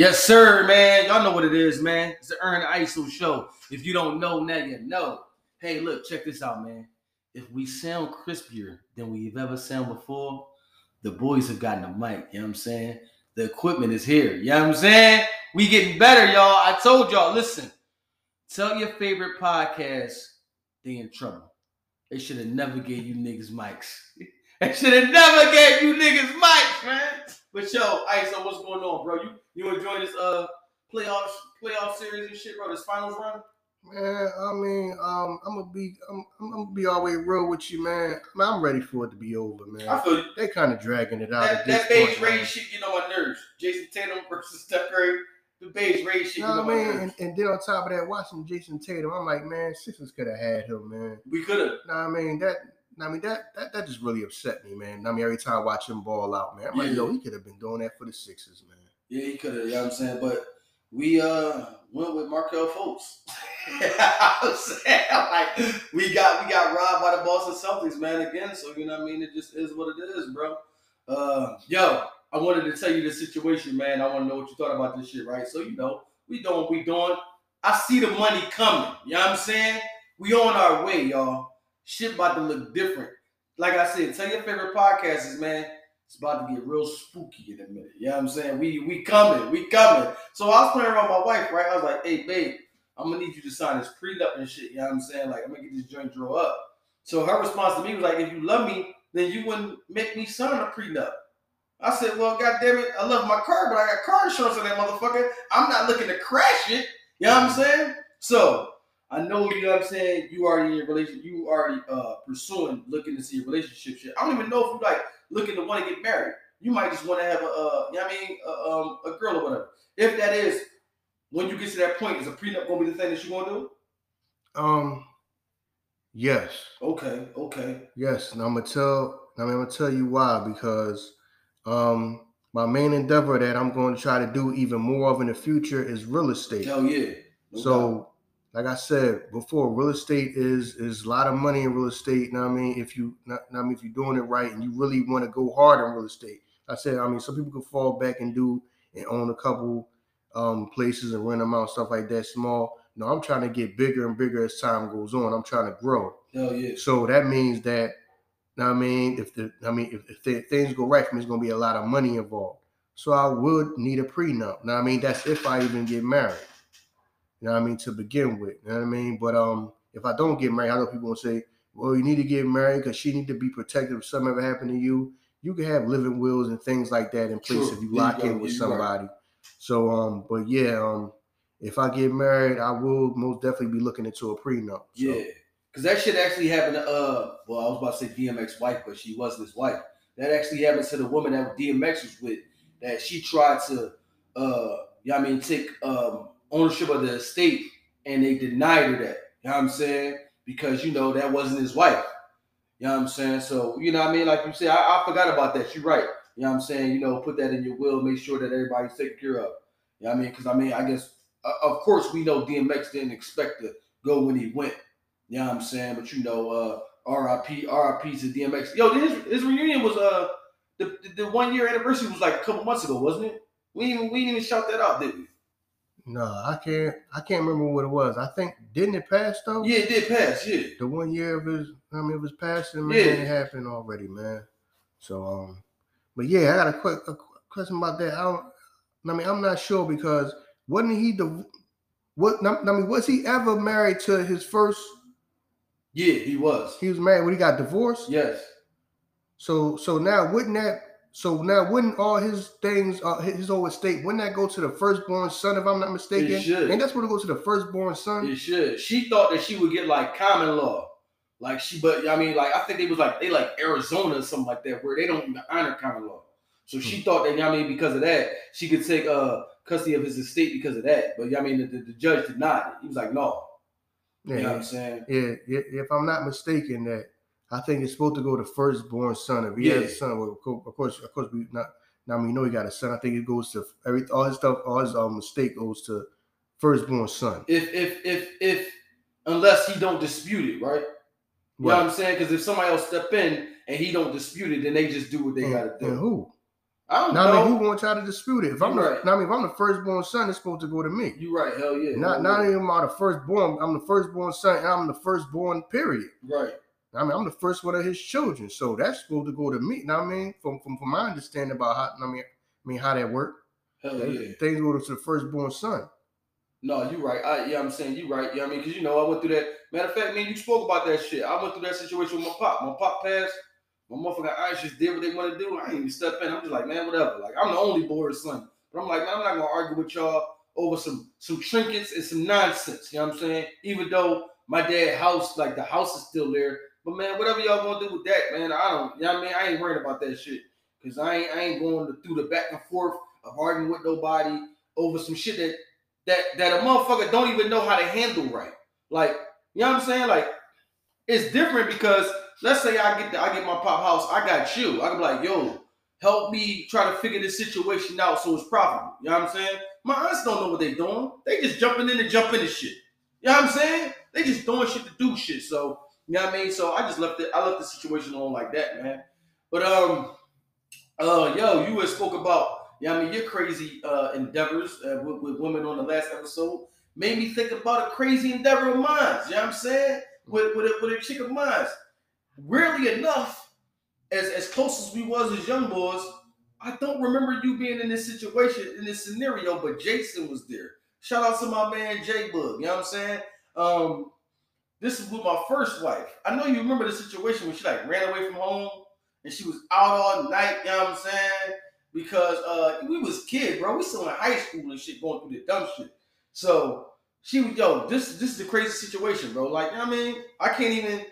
Yes, sir, man. Y'all know what it is, man. It's the Ern Iso show. If you don't know, now you know. Hey, look, check this out, man. If we sound crispier than we've ever sound before, the boys have gotten a mic. You know what I'm saying? The equipment is here. You know what I'm saying? We getting better, y'all. I told y'all, listen, tell your favorite podcast they in trouble. They should have never gave you niggas mics. they should have never gave you niggas mics, man. But yo, Iso, what's going on, bro? You you enjoying this uh playoffs playoff series and shit, bro? This finals run? Man, I mean, um, I'm gonna be, I'm, I'm gonna be all way real with you, man. I mean, I'm ready for it to be over, man. I feel. They kind of dragging it out. That, that beige point, rain shit, you know my nerves. Jayson Tatum versus Steph Curry. The beige rain shit, You know what I my mean? nerves. And, and then on top of that, watching Jayson Tatum, I'm like, man, Sixers could have had him, man. We could have. Know I mean? That, I mean, that, that, that just really upset me, man. I mean, every time I watch him ball out, man, I'm like, yo, he could have been doing that for the Sixers, man. Yeah, he could have. You know what I'm saying? But we uh went with Markelle Fultz. I'm saying like we got we got robbed by the Boston Celtics, man, again. So you know what I mean? It just is what it is, bro. Uh, yo, I wanted to tell you the situation, man. I want to know what you thought about this shit, right? So you know, we doing what we doing. I see the money coming. You know what I'm saying? We on our way, y'all. Shit about to look different. Like I said, tell your favorite podcasters, man. It's about to get real spooky in a minute. You know what I'm saying? We we coming, we coming. So I was playing around with my wife, right? I was like, hey babe, I'm gonna need you to sign this prenup and shit. You know what I'm saying? Like I'm gonna get this joint draw up. So her response to me was like, if you love me, then you wouldn't make me sign a prenup. I said, well, god damn it, I love my car, but I got car insurance on that motherfucker. I'm not looking to crash it. You know what I'm saying? So I know you know what I'm saying. You already in a relationship. You already uh pursuing, looking to see a relationship shit. I don't even know if you like looking to want to get married. You might just want to have a, uh, you know what I mean, a, um, a girl or whatever. If that is, when you get to that point, is a prenup gonna be the thing that you gonna do? Um, yes, Okay, okay. yes, and I'm gonna tell. I mean, I'm gonna tell you why because, um, my main endeavor that I'm going to try to do even more of in the future is real estate. Hell yeah. No doubt. Like I said before, real estate is is a lot of money in real estate. You know what I mean? If you, not, I mean, if you're doing it right and you really want to go hard in real estate, I said, I mean, some people can fall back and do and own a couple um, places and rent them out, stuff like that, small. No, I'm trying to get bigger and bigger as time goes on. I'm trying to grow. hell yeah. So that means that, I mean, if the, I mean, if, if th- things go right for me, it's gonna be a lot of money involved. So I would need a prenup. Now I mean, that's if I even get married. You know what I mean to begin with. You know what I mean. But um, if I don't get married, I know people will say, "Well, you need to get married because she need to be protected if something ever happened to you." You can have living wills and things like that in place True. if you lock in with you're right. somebody. So um, but yeah, um, if I get married, I will most definitely be looking into a prenup. So, Yeah, because that shit actually happened to uh. Well, I was about to say DMX wife, but she wasn't his wife. That actually happened to the woman that DMX was with. That she tried to, uh, you know what I mean, take um ownership of the estate, and they denied her that. You know what I'm saying? Because you know that wasn't his wife. You know what I'm saying? So you know what I mean? Like you said, I, I forgot about that. You're right. You know what I'm saying? You know, put that in your will. Make sure that everybody's taken care of. You know what I mean? Because I mean, I guess uh, of course we know DMX didn't expect to go when he went. You know what I'm saying? But you know, uh RIP, RIP to DMX. Yo, his, his reunion was uh the, the, one year anniversary was like a couple months ago, wasn't it? We even we didn't even shout that out, did we? No, I can't. I can't remember what it was. I think didn't it pass though? Yeah, it did pass, yeah. The one year of his, I mean, it was passing, man. Yeah. It happened already, man. So, um, but yeah, I got a quick a question about that. I don't. I mean, I'm not sure because wasn't he the what? I mean, was he ever married to his first? Yeah, he was. He was married when he got divorced. Yes. So, so now wouldn't that? So now wouldn't all his things, uh, his whole estate, wouldn't that go to the firstborn son? If I'm not mistaken, It should. and that's what it goes to the firstborn son. It should. She thought that she would get like common law. Like she but I mean, like I think they was like they like Arizona or something like that, where they don't even honor common law. So she thought that, you know I mean, because of that, she could take uh custody of his estate because of that. But I mean the, the, the judge denied it. He was like, no. Yeah, You know what I'm saying? Yeah, yeah, if I'm not mistaken, that I think it's supposed to go to firstborn son. If he has a son, well, of course, of course, we not. Now we know he got a son. I think it goes to every all his stuff, all his um mistake goes to firstborn son. If if if if unless he don't dispute it, right? You know what I'm saying? Because if somebody else step in and he don't dispute it, then they just do what they and, gotta do. who? I don't Now, know. I mean, who gonna try to dispute it? If I'm You the, right. now, I mean, if I'm the firstborn son, it's supposed to go to me. you right, hell yeah. Not hell not yeah. even am I the firstborn. I'm the firstborn son, and I'm the firstborn. Period. right. I mean, I'm the first one of his children, so that's supposed to go to me. Now, I mean, from from, from my understanding about how I mean, I mean how that work, Hell yeah. things go to the firstborn son. No, you're right. I, yeah, I'm saying you're right. Yeah, I mean, because you know, I went through that. Matter of fact, man, you spoke about that shit. I went through that situation with my pop. My pop passed. My motherfucking eyes just did what they want to do. I ain't even step in. I'm just like, man, whatever. Like, I'm the only boy or son. But I'm like, man, I'm not gonna argue with y'all over some some trinkets and some nonsense. You know what I'm saying? Even though my dad house, like the house is still there. But man, whatever y'all gonna do with that, man, I don't. You know I mean? I ain't worried about that shit. Cause I ain't I ain't going to, through the back and forth of arguing with nobody over some shit that that that a motherfucker don't even know how to handle right. Like, you know what I'm saying? Like, it's different because let's say I get the, I get my pop house, I got you. I can be like, yo, help me try to figure this situation out so it's profitable. You know what I'm saying? My aunts don't know what they doing. They just jumping in and jumping into shit. You know what I'm saying? They just doing shit to do shit. So, you know what I mean? So I just left it, I left the situation on like that, man. But um uh yo, you had spoke about yeah, I mean, your crazy uh, endeavors uh, with, with women on the last episode made me think about a crazy endeavor of mine. You know what I'm saying? With with a, with a chick of mine. Weirdly enough, as as close as we was as young boys, I don't remember you being in this situation in this scenario, but Jason was there. Shout out to my man J Bug. You know what I'm saying? Um, this is with my first wife. I know you remember the situation when she like ran away from home and she was out all night. You know what I'm saying? because uh we was kids, bro. We still in high school and shit, going through the dumb shit. So she was, yo, this this is the crazy situation, bro. Like, you know what I mean? I can't even.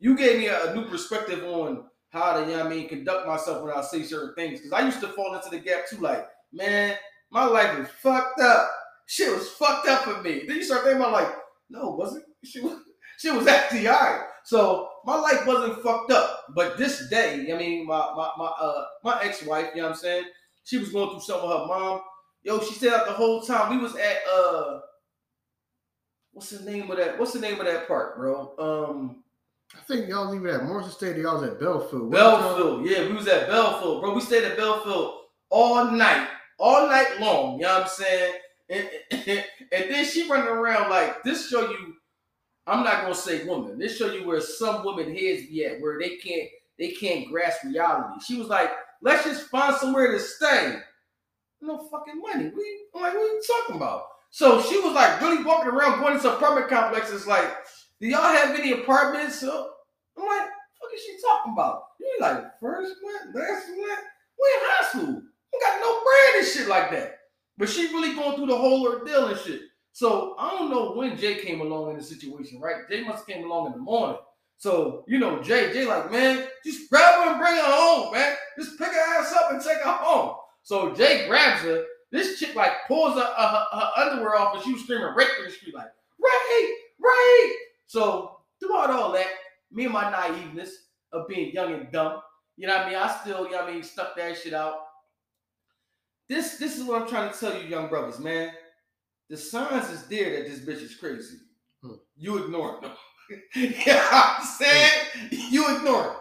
You gave me a, a new perspective on how to, you know what I mean, conduct myself when I say certain things. Because I used to fall into the gap too. Like, man, my life is fucked up. Shit was fucked up for me. Then you start thinking about like, no, it wasn't. She was, she was actually alright. So my life wasn't fucked up. But this day, I mean, my my my uh my ex-wife, you know what I'm saying? She was going through something with her mom. Yo, she stayed out the whole time. We was at uh what's the name of that? What's the name of that park, bro? Um I think y'all leave it at Morrison State. Y'all was at Belfield. What Belfield. Yeah, we was at Belfield, bro. We stayed at Belfield all night, all night long. You know what I'm saying? And, and, then she running around like this. Show you, I'm not gonna say woman. This show you where some women heads be at, where they can't they can't grasp reality. She was like, let's just find somewhere to stay. No fucking money. We I'm like, what are you talking about? So she was like really walking around going to apartment complexes like, do y'all have any apartments? So I'm like, what is she talking about? You like first month, last month? We in high school. We got no bread and shit like that. But she really going through the whole ordeal and shit. So I don't know when Jay came along in the situation, right? Jay must have came along in the morning. So, you know, Jay, Jay like, man, just grab her and bring her home, man. Just pick her ass up and take her home. So Jay grabs her. This chick like pulls her, uh, her, her underwear off and she was screaming rape in the street like, rape, rape. So throughout all that, me and my naiveness of being young and dumb, you know what I mean? I still, you know what I mean, stuck that shit out. This this is what I'm trying to tell you, young brothers, man. The signs is there that this bitch is crazy. Hmm. You ignore them. you know I'm saying? You ignore it.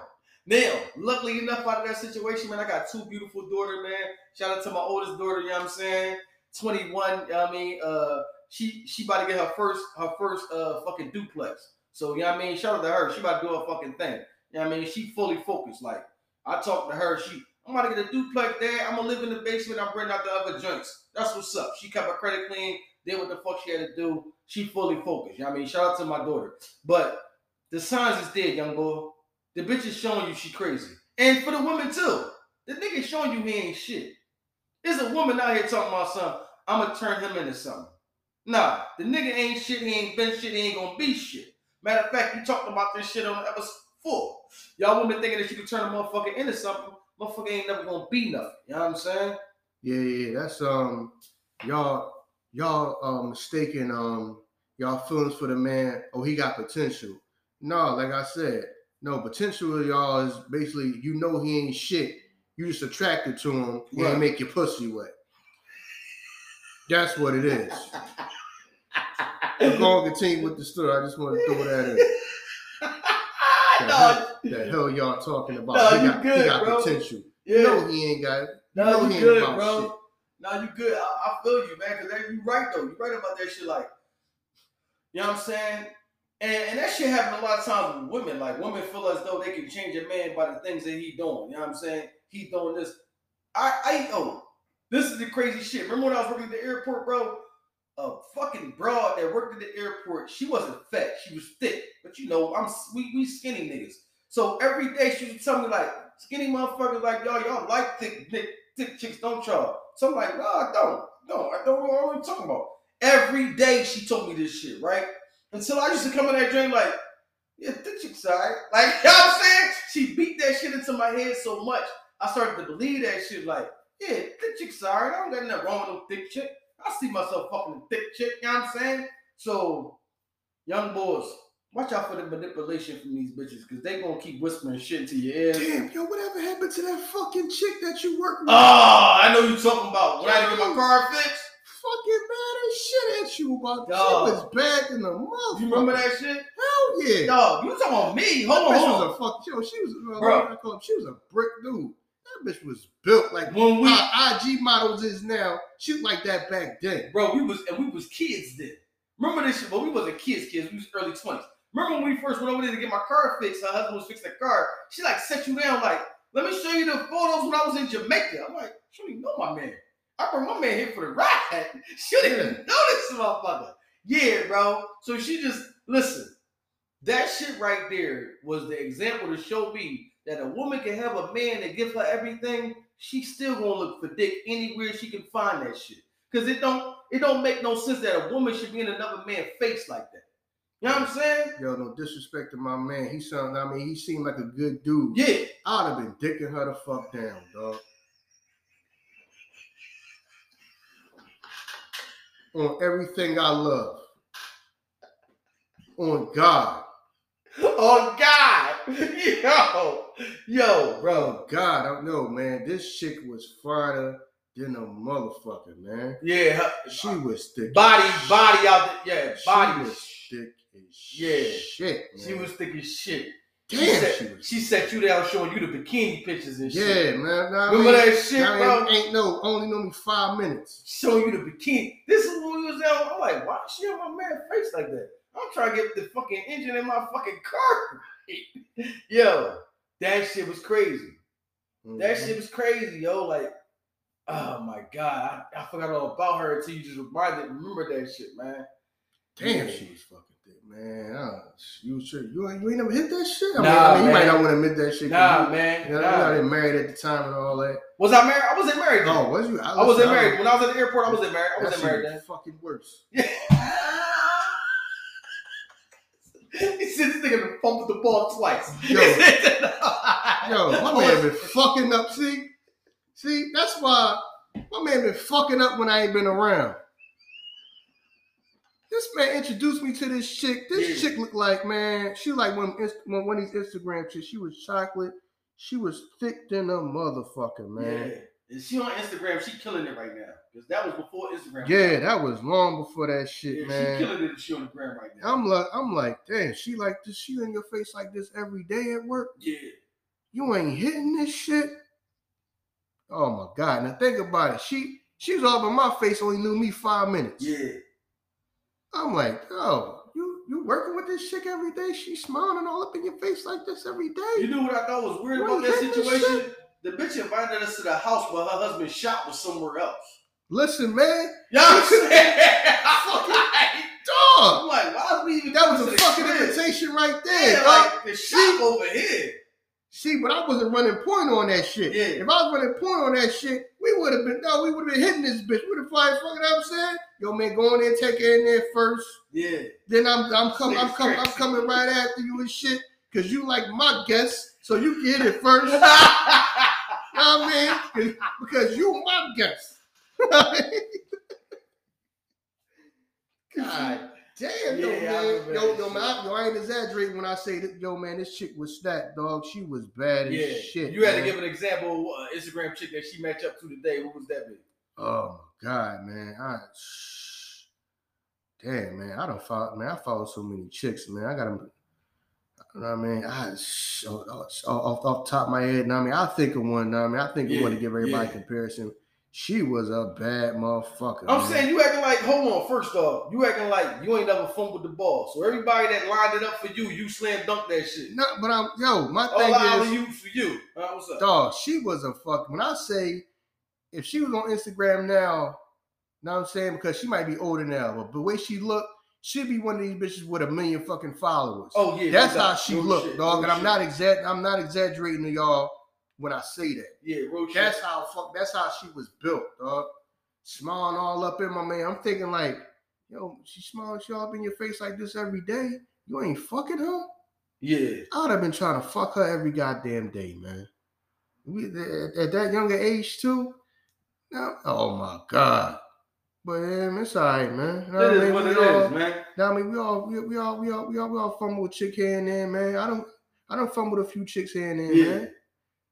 Now, luckily enough out of that situation, man, I got two beautiful daughters, man. Shout out to my oldest daughter, you know what I'm saying? 21, you know what I mean? Uh she she about to get her first her first uh fucking duplex. So you know what I mean? Shout out to her. She about to do her fucking thing. You know what I mean? She fully focused. Like I talked to her, she I'm about to get a duplex there. I'm gonna live in the basement. I'm renting out the other joints. That's what's up. She kept her credit clean, did what the fuck she had to do. She fully focused. You know I mean? Shout out to my daughter. But the signs is there, young boy. The bitch is showing you she crazy. And for the women too. The nigga showing you he ain't shit. There's a woman out here talking about something. I'ma turn him into something. Nah, the nigga ain't shit. He ain't been shit. He ain't gonna be shit. Matter of fact, you talked about this shit on episode four. Y'all women thinking that you can turn a motherfucker into something. Motherfucker ain't never gonna be nothing. You know what I'm saying? Yeah, yeah, that's um, y'all, y'all um mistaken um y'all feelings for the man. Oh, he got potential. No, like I said, no potential. Y'all is basically you know he ain't shit. You just attracted to him Right. and make your pussy wet. That's what it is. We're gonna continue with the story. I just want to throw that in. no, The hell y'all talking about? No, he got, good, he got potential. yeah. You know he ain't got it. You No, know he ain't good, about bro. shit. No, you good. I, I feel you, man. Cause you right though. You right about that shit. Like, you know what I'm saying? And, and that shit happen a lot of times with women. Like, women feel as though they can change a man by the things that he doing. You know what I'm saying? He doing this. I, I, oh, this is the crazy shit. Remember when I was working at the airport, bro? A fucking broad that worked at the airport. She wasn't fat. She was thick. But you know, I'm we, we skinny niggas. So every day she would tell me like, skinny motherfuckers like y'all, y'all like thick, thick, thick chicks, don't y'all? So I'm like, no, I don't. No, I don't know what I'm talking about. Every day she told me this shit, right? Until I used to come in that dream like, yeah, thick chick's alright. Like, you know what I'm saying? She beat that shit into my head so much, I started to believe that shit like, yeah, thick chick's alright. I don't got nothing wrong with no thick chick. I see myself fucking a thick chick, you know what I'm saying? So, young boys, watch out for the manipulation from these bitches, because they gonna keep whispering shit into your ears. Damn, yo, whatever happened to that fucking chick that you work with? Oh, I know you talking about. When I had to get my car fixed. fucking mad as shit at you about Dog. She was bad in the motherfucker. You remember that shit? Hell yeah. Dog, you talking about me? Hold on, That bitch hold on. was a fuck. Yo, she was. Uh, Bro. I? She was a brick dude. That bitch was built like When we, IG models is now. She was like that back then. bro, we was and we was kids then. Remember this shit? But we wasn't kids, kids. We was early twenties. Remember when we first went over there to get my car fixed? Her husband was fixing the car. She like set you down, like, let me show you the photos when I was in Jamaica. I'm like, she don't even know my man. I brought my man here for the ride. She don't even know this motherfucker. Yeah, bro. So she just listen. That shit right there was the example to show me that a woman can have a man that give her everything. She still gonna look for dick anywhere she can find that shit. Cause it don't it don't make no sense that a woman should be in another man's face like that. You know what I'm saying? Yo, no disrespect to my man. He sounded. I mean, he seemed like a good dude. Yeah. I'd have been dicking her the fuck down, dog. On everything I love. On God. Oh God. Yo. Yo, bro. God, I don't know, man. This chick was finer than a motherfucker, man. Yeah. her- She was thick. body, body out there. Yeah, She body. was thick Yeah. shit. Man. She was thick as shit. damn. she, set, she was. she set you down showing you the bikini pictures and shit. yeah, man. Nah, Remember man, that shit, nah, bro? ain't, no only know me five minutes. Showing you the bikini. This is when we was down. I'm like, why is she on my man's face like that? I'm trying to get the fucking engine in my fucking car. Yo, that shit was crazy. That Mhm. shit was crazy, yo. Like, oh my god, I, I forgot all about her until you just reminded. Remember that shit, man. Damn, Yeah. she was fucking man. Uh, you sure you ain't, you ain't never hit that shit? I mean, Nah, I mean, you might not want to admit that shit. Nah, you, man. You know, nah. know, they married at the time and all that. Was I married? I wasn't married. Then. Oh, was you? I wasn't married. When I was at the airport, I wasn't married. I wasn't married then. fucking worse. he said this nigga pumped the ball twice. Yo. Yo, my man been fucking up. See, see, that's why my man been fucking up when I ain't been around. This man introduced me to this chick. This Yeah. chick looked like man. She like one one one of these Instagram chicks. She was chocolate. She was thick than a motherfucker, man. Yeah. And she on Instagram, she killing it right now. Because that was before Instagram. Yeah, that was long before that shit, Yeah, man. She killing it. She on the gram right now. I'm like, I'm like, damn, she like this. She in your face like this every day at work. yeah. You ain't hitting this shit. Oh my god! Now think about it. She she was all in my face. Only knew me five minutes. Yeah. I'm like, oh, you you working with this chick every day? She's smiling all up in your face like this every day. You know what I thought was weird about that situation? The bitch invited us to the house, but her husband's shop was somewhere else. Listen, man, what I'm saying? Fucking I'm like, why we even that was a fucking invitation right there, Yeah, dog. like the shop over here. See, but I wasn't running point on that shit. Yeah. If I was running point on that shit, we would have been no, we would have been hitting this bitch. We'd have probably fucking. I'm saying, yo, man, go in there, take her in there first. Yeah. Then I'm I'm coming I'm coming I'm coming right after you and shit. Cause you like my guest, so you get it first. You know what I mean? 'Cause- Because you my guest. God damn, yo, Yeah, man. Yo, yo, man, I, yo, I ain't exaggerating when I say that, yo, man, this chick was stacked, dog. She was bad as yeah. shit. you had to give an example uh, Instagram chick that she matched up to today. What was that be? Oh my god, man. I damn man, I don't follow man, I follow so many chicks, man. I gotta I mean, I off, off the top of my head, I mean, I think of one. I mean, I think yeah, of one to give everybody yeah. comparison. She was a bad motherfucker. I'm man. saying you acting like, hold on, first off, you acting like you ain't never fumbled the ball. So everybody that lined it up for you, you slam dunk that shit. No, but I'm yo, my All thing All is you for you. Right, what's up? Dog, she was a fuck. When I say if she was on Instagram now, know what I'm saying? Because she might be older now, but the way she looked, she'd be one of these bitches with a million fucking followers. Oh yeah, that's how she no looked, shit, dog. No and I'm not exa- I'm not exaggerating to y'all when I say that. Yeah, that's shit. how fuck. That's how she was built, dog. Smiling all up in my man. I'm thinking like, yo, she smiling she all up in your face like this every day. You ain't fucking her. Yeah, I'd have been trying to fuck her every goddamn day, man. We, at, at that younger age too. Now, oh my god. But yeah, it's all right, man. You know it is mean? what we it all, is, man. I mean, we all, we, we all, we all, we all, we all fumble with chick here and there, man. I don't, I don't fumble with a few chicks here and there, yeah. man.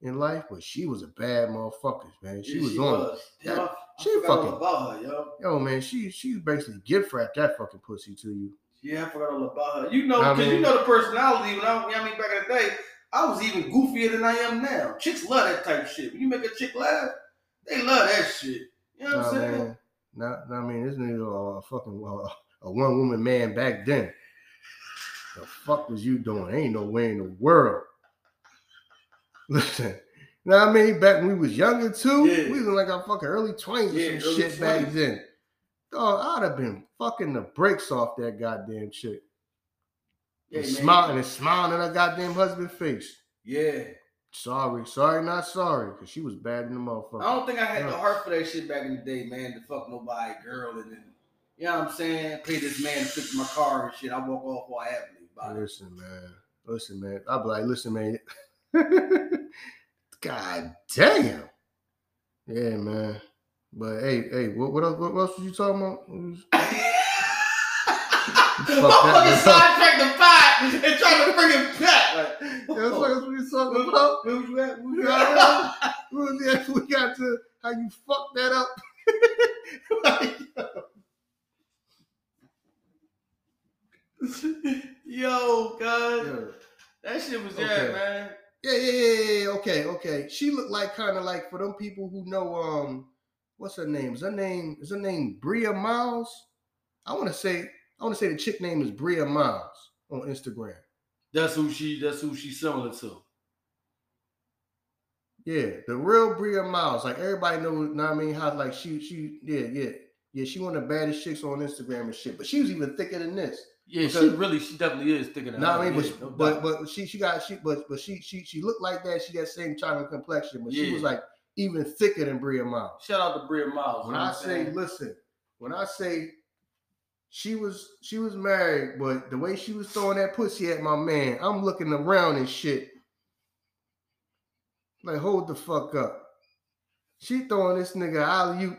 In life, but she was a bad motherfucker, man. She yeah, was she on. Was. I, she fucking about her, yo. Yo, man, she she basically gift wrapped that fucking pussy to you. Yeah, I forgot all about her. You know, because I mean, you know the personality. When I, I mean, back in the day, I was even goofier than I am now. Chicks love that type of shit. When you make a chick laugh, they love that shit. You know what I'm saying? Man. Not, I mean, this nigga a fucking uh, a one woman man back then. The fuck was you doing? Ain't no way in the world. Listen, now I mean, back when we was younger too, yeah. we was like our fucking early twenties yeah, or some shit 20s. back then. Dog, I'd have been fucking the brakes off that goddamn shit. Yeah, and smiling and smiling at her goddamn husband face. Yeah. Sorry, sorry, not sorry, because she was bad in the motherfucker. I don't think I had the heart for that shit back in the day, man. To fuck nobody, girl, and then you know what I'm saying? Pay this man to fix my car and shit. I walk off while happily. Listen, man. Listen, man. I'll be like, listen, man. God damn. Yeah, man. But hey, hey, what what else, what else was you talking about? Motherfucker sidetracked the pot and trying to bring it back. Like, that's what we talking about. Where was you at? Where was at? We got to how you fucked that up. Yo, God. Yo. That shit was okay. man. Yeah, yeah, yeah, yeah. Okay, okay. She looked like kind of like for them people who know um what's her name? Is her name is her name Bria Myles? I want to say I want to say the chick name is Bria Myles on Instagram. That's who she. That's who she's similar to. Yeah, the real Bria Myles. Like everybody knows. Know what I mean? How like she she yeah yeah yeah she one of the baddest chicks on Instagram and shit. But she was even thicker than this. Yeah, because, she really she definitely is thicker than. No, nah, I mean, but, no but but she she got she but but she she she looked like that. She got same chocolate complexion, but yeah. she was like even thicker than Bria Myles. Shout out to Bria Myles. When I say, listen, when I say she was she was married, but the way she was throwing that pussy at my man, I'm looking around and shit. Like, hold the fuck up. She throwing this nigga alley you.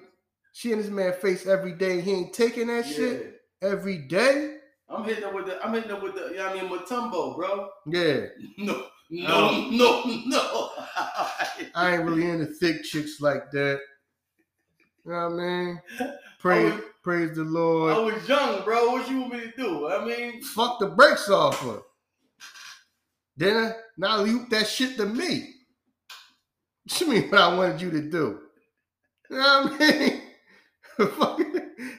She and this man face every day. He ain't taking that yeah. shit every day. I'm hitting her with the I'm hitting her with the you know what I mean Mutombo, bro. Yeah. No, no, no, no. I ain't really into thick chicks like that. You know what I mean? Praise, was, praise the Lord. I was young, bro. What you want me to do? I mean, fuck the brakes off her. Then I, now you that shit to me. What you mean what I wanted you to do? You know what I mean? fuck,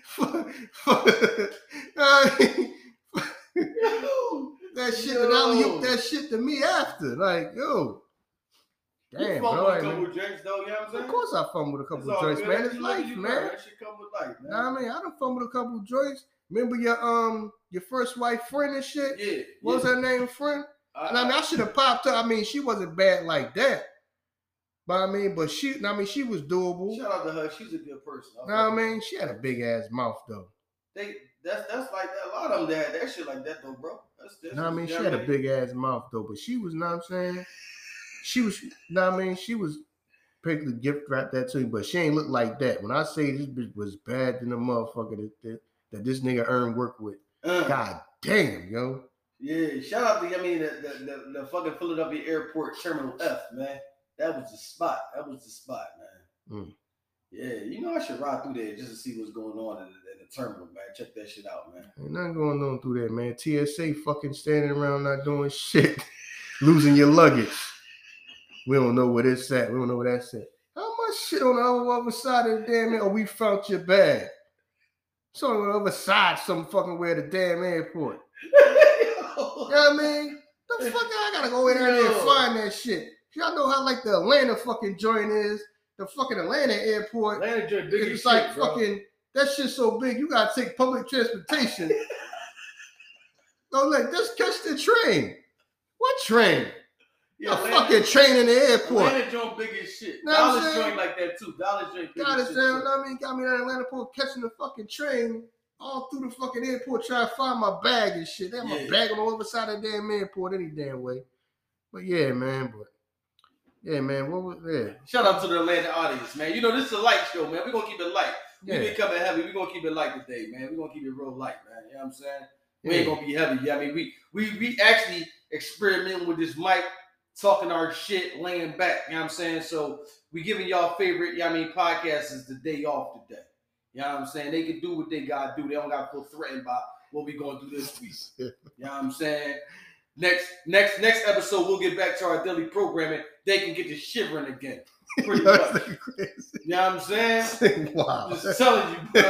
fuck, fuck, I mean, that shit, yo. now you that shit to me after. Like, yo, Damn, you bro. With a couple drinks, though, you know what I'm saying? Of course I fumble with a couple of joints, man. It's life, man. That shit come with life, man. Nah, I mean, I done fumbled a couple of joints. Remember your um your first wife friend and shit? Yeah. What yeah. was her name, friend? I, and I mean, I should have popped up. I mean, she wasn't bad like that. But I mean, but she, I mean, she was doable. Shout out to her. She's a good person. No, I mean, she had a big ass mouth though. They that's that's like that. A lot of them that that shit like that though, bro. That's, that's no, I mean, she had a big ass mouth though, but she was, know what I'm saying? she was, know I mean, she was practically gift wrapped that to but she ain't look like that. When I say this bitch was bad than a motherfucker that, that, that this nigga earned work with, uh, god damn, yo. Yeah, shout out to I mean the the, the, the fucking Philadelphia Airport Terminal F, man. That was the spot. That was the spot, man. Mm. Yeah, you know I should ride through there just to see what's going on in the, terminal, man. Check that shit out, man. Ain't nothing going on through there, man. TSA fucking standing around not doing shit, losing your luggage. We don't know where this at. We don't know where that's at. How much shit on the other side of the damn air? Oh, we found your bag. So on the other side, some fucking where the damn airport. You know what I mean? The fuck I gotta go in there and find that shit. Y'all know how like the Atlanta fucking joint is. The fucking Atlanta airport. Atlanta joint It's like shit, fucking that shit's so big you gotta take public transportation. no, like just catch the train. What train? Yeah, a fucking train in the airport. Atlanta joint big as shit. Know what I'm Dallas saying? joint like that too. Dallas joint big God as shit. I mean, got me at Atlanta port catching the fucking train all through the fucking airport trying to find my bag and shit. They have my bag on the other side of the damn airport any damn way. But yeah, man. But yeah, man. What was yeah? Shout out to the Atlanta audience, man. You know this is a light show, man. We're gonna keep it light. We Yeah. been coming heavy. We're gonna keep it light today, man. We're gonna keep it real light, man. You know what I'm saying? We ain't gonna be heavy. Yeah, I mean, we we we actually experimenting with this mic, talking our shit, laying back. You know what I'm saying? So we giving y'all favorite. You know I mean, podcast is the day off today. You know what I'm saying? They can do what they gotta do. They don't gotta feel threatened by what we gonna do this week. You know what I'm saying? Next, next, next episode, we'll get back to our daily programming. They can get to shivering again. Pretty much. You know what I'm saying? wow. Just telling you, bro.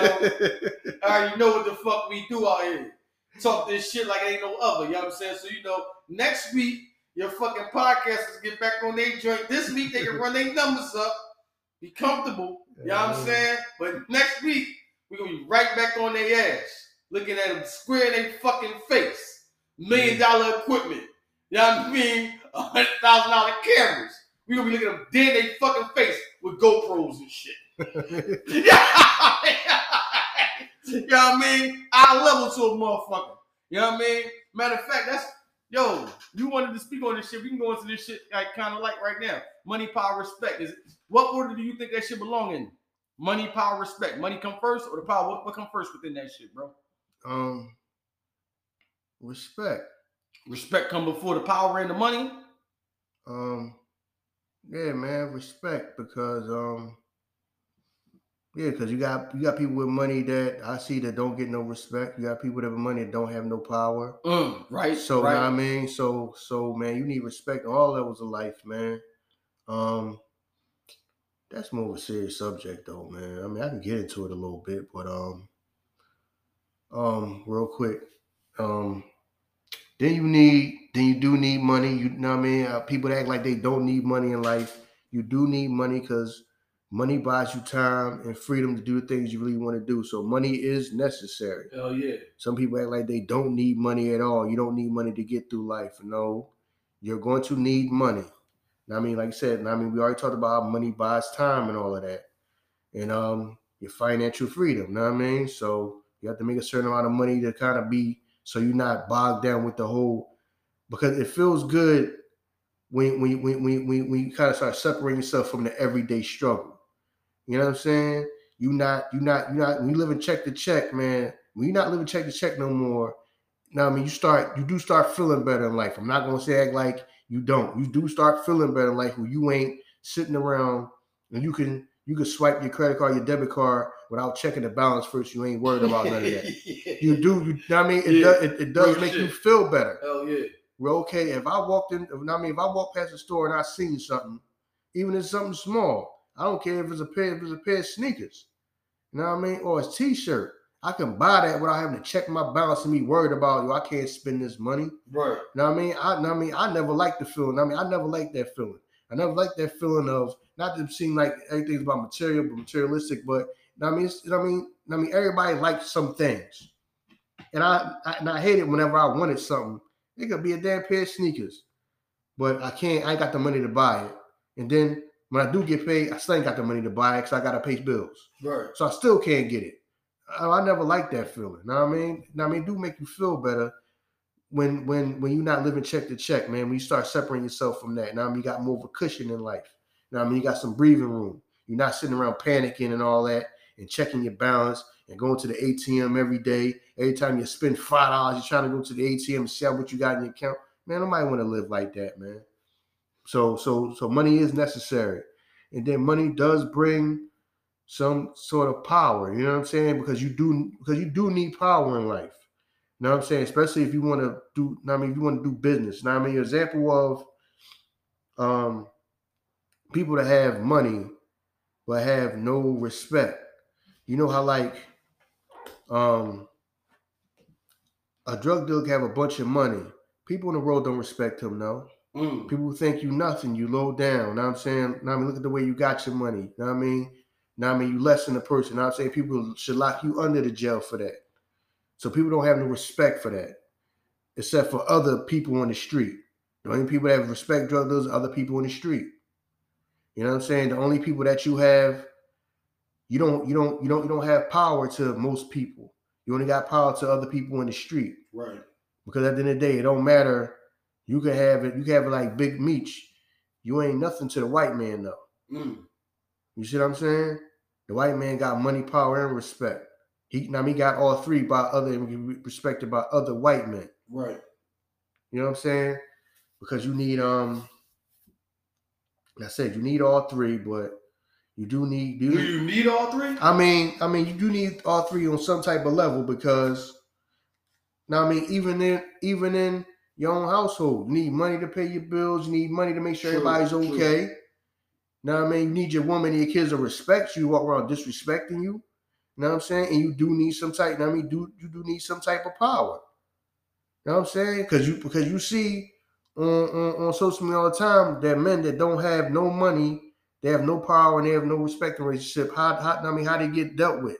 I already know what the fuck we do out here. Talk this shit like it ain't no other. You know what I'm saying? So you know, next week your fucking podcasters get back on their joint. This week they can run their numbers up, be comfortable. You know what I'm saying? But next week we're gonna be right back on their ass, looking at them square in their fucking face. Million dollar equipment. You know what I mean? A hundred thousand dollar cameras. We gonna be looking at them dead in their fucking face with GoPros and shit. you know what I mean? I level to a motherfucker. You know what I mean? Matter of fact, that's yo. You wanted to speak on this shit? We can go into this shit like kind of like right now. Money, power, respect. Is what order do you think that shit belong in? Money, power, respect. Money come first, or the power? What, what come first within that shit, bro? um, respect. Respect come before the power and the money. Um, yeah, man, respect because um, yeah, because you got you got people with money that I see that don't get no respect. You got people that have money that don't have no power. Mm, right. So right. know what I mean, so so man, you need respect in all levels of life, man. Um, that's more of a serious subject though, man. I mean, I can get into it a little bit, but um, um, real quick, um, then you need, then you do need money. You know what I mean? Uh, people that act like they don't need money in life. You do need money because money buys you time and freedom to do the things you really want to do. So money is necessary. Hell yeah. Some people act like they don't need money at all. You don't need money to get through life. No, you're going to need money. I mean, like I said, I mean, we already talked about how money buys time and all of that, and um, your financial freedom. Know what I mean? So you have to make a certain amount of money to kind of be so you're not bogged down with the whole because it feels good when when when when when, when you kind of start separating yourself from the everyday struggle. You know what I'm saying? You not you not you not when you living check to check, man. When you're not living check to check no more, now I mean you start you do start feeling better in life. I'm not gonna say act like you don't. You do start feeling better in life when you ain't sitting around and you can you can swipe your credit card, your debit card without checking the balance first. You ain't worried about none of that. You do, you know what I mean? It Yeah. does it, it does Real make you feel better. Hell yeah. Well, okay, if I walked in, if, I mean, if I walk past the store and I seen something, even if it's something small, I don't care if it's a pair, if it's a pair of sneakers, you know what I mean, or a T-shirt. I can buy that without having to check my balance and be worried about, you. I can't spend this money. Right. You know what I mean? I, know I mean, I never liked the feeling. I mean, I never liked that feeling. I never liked that feeling of not to seem like everything's about material, but materialistic. But you know what I mean, you know I mean, you know what I mean, everybody likes some things, and I, I and I hate it whenever I wanted something. It could be a damn pair of sneakers, but I can't. I ain't got the money to buy it. And then when I do get paid, I still ain't got the money to buy it because I gotta pay bills. Right. So I still can't get it. I, I never liked that feeling. Know what I mean? Know what I mean, do make you feel better when when when you're not living check to check, man. When you start separating yourself from that. Now I mean, you got more of a cushion in life. Now I mean, you got some breathing room. You're not sitting around panicking and all that and checking your balance and going to the ATM every day. Every time you spend five dollars, you're trying to go to the ATM and see what you got in your account. Man, nobody want to live like that, man. So so so money is necessary, and then money does bring some sort of power. You know what I'm saying? Because you do because you do need power in life. You know what I'm saying? Especially if you want to do. I mean, if you want to do business. Now, I mean, your example of um people that have money but have no respect. You know how like um a drug dealer can have a bunch of money. People in the world don't respect him, no. Mm. People think you nothing, you low down. Know what I'm saying? Now I mean, look at the way you got your money. You know what I mean? Now I mean, you less than a person. Know I'm saying? People should lock you under the jail for that. So people don't have no respect for that, except for other people on the street. The only people that respect drug dealers are other people in the street. You know what I'm saying? The only people that you have, you don't, you don't, you don't, you don't have power to most people. You only got power to other people in the street. Right. Because at the end of the day, it don't matter. You can have it. You can have it like Big Meech. You ain't nothing to the white man though. Mm. You see what I'm saying? The white man got money, power, and respect. He now he got all three by other respected by other white men. Right. You know what I'm saying? Because you need um. like I said you need all three, but you do need. Do you need all three? I mean, I mean, you do need all three on some type of level because. Now, I mean, even in even in your own household, you need money to pay your bills. You need money to make sure True, everybody's true. okay. Now, I mean, you need your woman and your kids to respect you. Walk around disrespecting you. You know what I'm saying? And you do need some type. I mean, do you do need some type of power? You know what I'm saying? Because you because you see on, on on social media all the time that men that don't have no money, they have no power, and they have no respect in relationship. How, how I mean, how they get dealt with?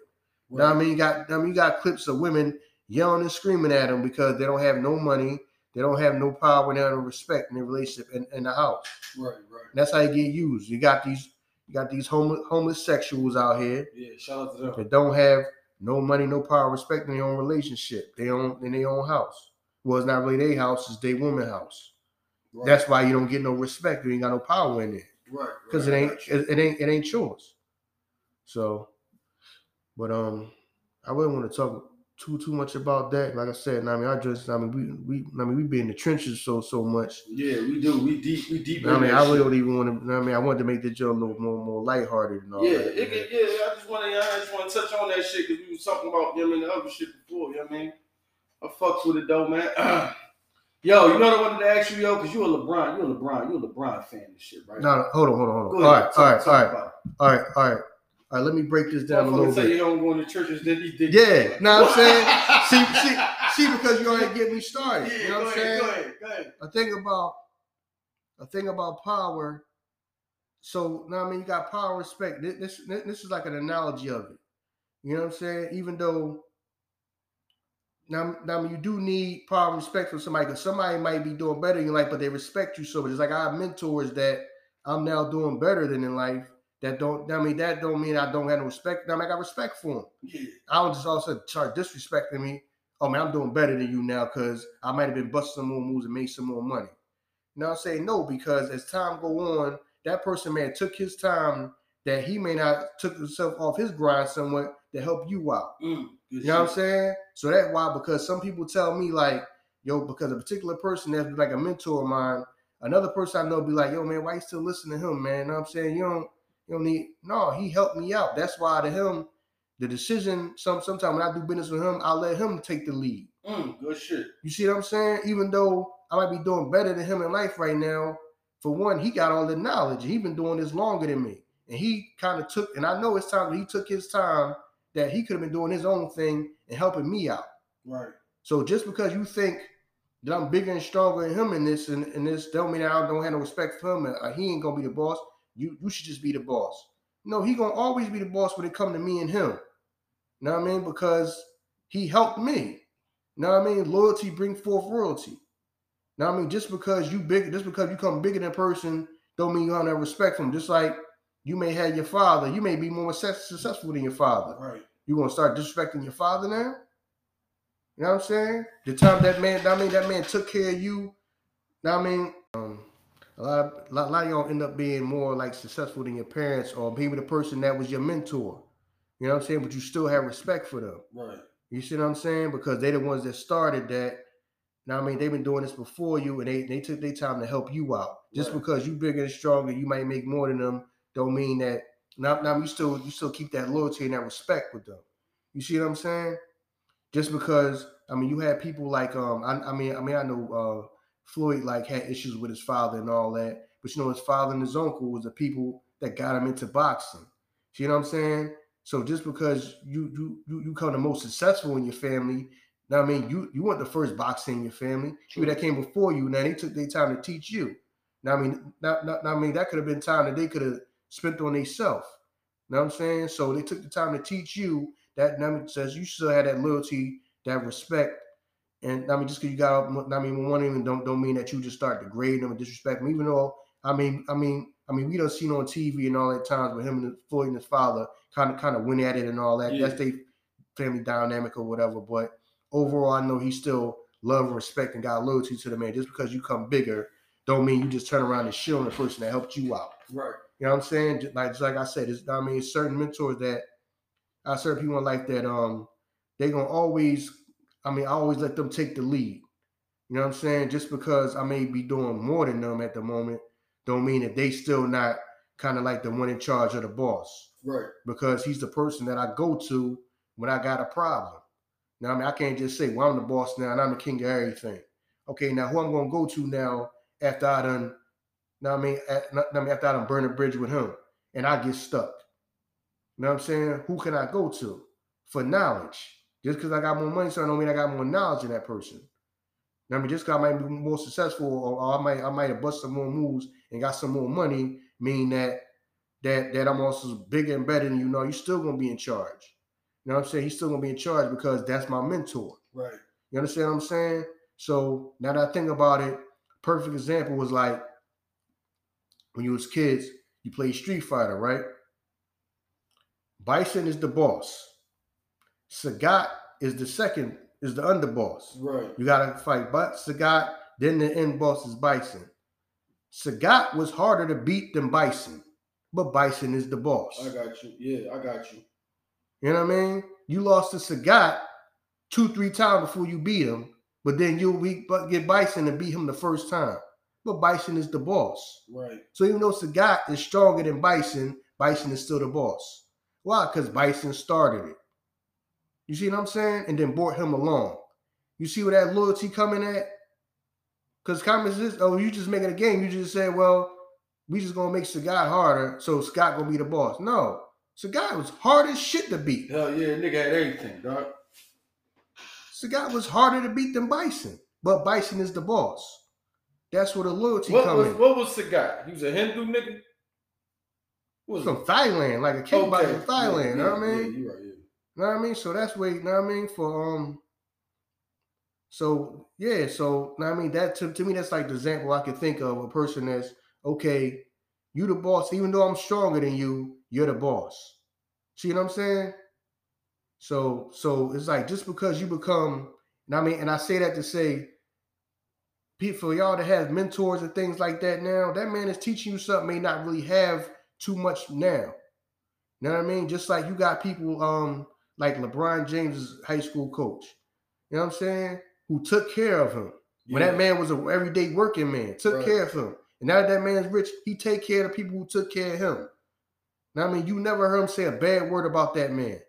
You know what I mean, you got I mean, you got clips of women yelling and screaming at them because they don't have no money, they don't have no power, and they have no respect in their relationship in, in the house. Right. Right. That's how you get used. You got these you got these homeless homosexuals out here Yeah. Shout out to them. that don't have no money, no power, respect in their own relationship. They own in their own house. Well, it's not really their house, it's their woman house. Right. That's why you don't get no respect. You ain't got no power in there right. because right, it ain't it, it ain't it ain't yours. So, but um, I wouldn't want to talk too too much about that. Like I said, I mean, I just I mean we we I mean we be in the trenches so so much. Yeah, we do. We deep. We deep. I mean, I really don't even want to. I mean, I wanted to make the joke a little more more lighthearted and all Yeah, that. it, could- yeah. I just want to. I just want to touch on that shit because we was talking about know, what the other shit before. You know what I mean? I fucks with it though, man. yo, you know what I wanted to ask you, yo, because you a LeBron, you a LeBron, you a LeBron fan and shit, right? No, no, hold on, hold on, hold on. All right, all right, all right, all right, all right, all right. Let me break this down a little bit. you don't go into churches, then he did. Yeah, know what I'm saying? see, see, see, because you already get me started. Yeah, you know go what I'm saying? go ahead, go ahead. a thing about a thing about power. So now I mean you got power respect. This, this this is like an analogy of it. You know what I'm saying? Even though now, now you do need and respect from somebody because somebody might be doing better in life, but they respect you so much. It's like I have mentors that I'm now doing better than in life. That don't I mean that don't mean I don't have no respect. I mean I got respect for them. Yeah, I don't just all of a sudden start disrespecting me. Oh man, I'm doing better than you now because I might have been busting some more moves and made some more money. Now I say no because as time go on, that person may have took his time that he may not took himself off his grind somewhat to help you out. mm, good You know what I'm saying? So that's why because some people tell me like, yo, because a particular person that's like a mentor of mine, another person I know be like, yo, man, why you still listen to him, man? You know what I'm saying? You don't you don't need no, he helped me out. That's why to him, the decision, some sometimes when I do business with him, I let him take the lead. Mm, good shit. You see what I'm saying? Even though I might be doing better than him in life right now, for one, he got all the knowledge. He been doing this longer than me. And he kind of took, and I know it's time he took his time that he could have been doing his own thing and helping me out. Right. So just because you think that I'm bigger and stronger than him in this and, and this don't mean that I don't have no respect for him and uh, he ain't gonna be the boss. You you should just be the boss. No, he gonna always be the boss when it come to me and him. You know what I mean? Because he helped me. You know what I mean? Loyalty bring forth royalty. You Know what I mean? Just because you big, just because you come bigger than a person, don't mean you don't have respect for him. Just like you may have your father, you may be more successful than your father. Right. You gonna start disrespecting your father now? You know what I'm saying? The time that man, I mean, that man took care of you. I mean, um, a lot, of, a lot, a lot of y'all end up being more like successful than your parents, or maybe the person that was your mentor. You know what I'm saying? But you still have respect for them. Right. You see what I'm saying? Because they're the ones that started that. Now I mean they've been doing this before you, and they they took their time to help you out. Just Right. because you bigger and stronger, you might make more than them. Don't mean that now, now you still you still keep that loyalty and that respect with them. You see what I'm saying? Just because I mean you had people like um I, I mean I mean I know uh Floyd like had issues with his father and all that, but you know his father and his uncle was the people that got him into boxing. You know what I'm saying? So just because you you you, you come the most successful in your family, now I mean you you weren't the first boxer in your family. People that came before you, now they took their time to teach you. Now I mean, not, not, I mean that could have been time that they could have spent on themselves. Know what I'm saying? So they took the time to teach you that. I mean, says you still had that loyalty, that respect, and I mean just because you got. I mean, one even don't don't mean that you just start degrading them and disrespect them. Even though I mean, I mean, I mean, we don't see on TV and all that times with him and Floyd and his father kind of kind of went at it and all that. Yeah. That's their family dynamic or whatever. But overall, I know he still love and respect and got loyalty to the man. Just because you come bigger, don't mean you just turn around and shit on the person that helped you out. Right. You know what I'm saying? Just like just like I said, it's, I mean, certain mentors that I certain people in life that um they gonna always. I mean, I always let them take the lead. You know what I'm saying? Just because I may be doing more than them at the moment, don't mean that they still not kind of like the one in charge of the boss. Right. Because he's the person that I go to when I got a problem. Now, I mean, I can't just say, well, I'm the boss now and I'm the king of everything. Okay, now who I'm gonna go to now after I done, now I mean, at, I mean, after I done burn a bridge with him and I get stuck. You know what I'm saying? Who can I go to for knowledge? Just because I got more money, so I don't mean I got more knowledge than that person. Now, I mean, just because I might be more successful, or, or I might I might have bust some more moves and got some more money, mean that that that I'm also bigger and better than you. Know you're still gonna be in charge. You know what I'm saying? He's still gonna be in charge because that's my mentor. Right. You understand what I'm saying? So now that I think about it, perfect example was like when you was kids, you played Street Fighter, right? Bison is the boss. Sagat is the second is the underboss. Right. You gotta fight but Sagat, then the end boss is Bison. Sagat was harder to beat than Bison, but Bison is the boss. I got you. Yeah, I got you. You know what I mean? You lost to Sagat two, three times before you beat him, but then you'll get Bison and beat him the first time. But Bison is the boss. Right. So even though Sagat is stronger than Bison, Bison is still the boss. Why? Because Bison started it. You see what I'm saying? And then brought him along. You see where that loyalty coming at? Because comments is, oh, you just making a game. You just say, well, we just gonna make Sagat harder, so Sagat gonna be the boss. No, Sagat was hard as shit to beat. Hell yeah, nigga had everything, dog. Sagat was harder to beat than Bison, but Bison is the boss. That's where the loyalty what comes was, in. What was Sagat? He was a Hindu nigga. was from Thailand, like a kickboxer okay. from Thailand. Yeah, you know what I mean? Yeah, you right. Yeah. Know what I mean? So that's where you know what I mean for um. So yeah, so now I mean that to, to me that's like the example I could think of a person that's okay. You the boss, even though I'm stronger than you, you're the boss. See what I'm saying? So so it's like just because you become, and I mean, and I say that to say, for y'all to have mentors and things like that now, that man is teaching you something may not really have too much now. You know what I mean? Just like you got people, um, like LeBron James' high school coach. You know what I'm saying? Who took care of him. When that man was an everyday working man, took right. care of him. And now that, that man's rich, he take care of the people who took care of him. Now, I mean, you never heard him say a bad word about that man.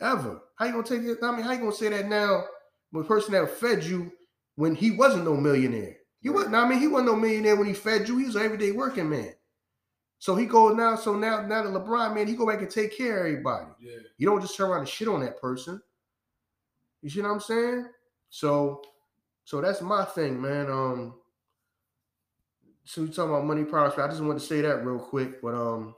Ever. How you gonna take it? I mean, how you gonna say that now a person that fed you when he wasn't no millionaire? He wasn't, I mean, he wasn't no millionaire when he fed you. He was an everyday working man. So he goes now. So now, now the LeBron man, he go back and take care of everybody. Yeah. You don't just turn around and shit on that person. You see what I'm saying? So, so that's my thing, man. Um, so we talking about money problems. I just wanted to say that real quick, but um,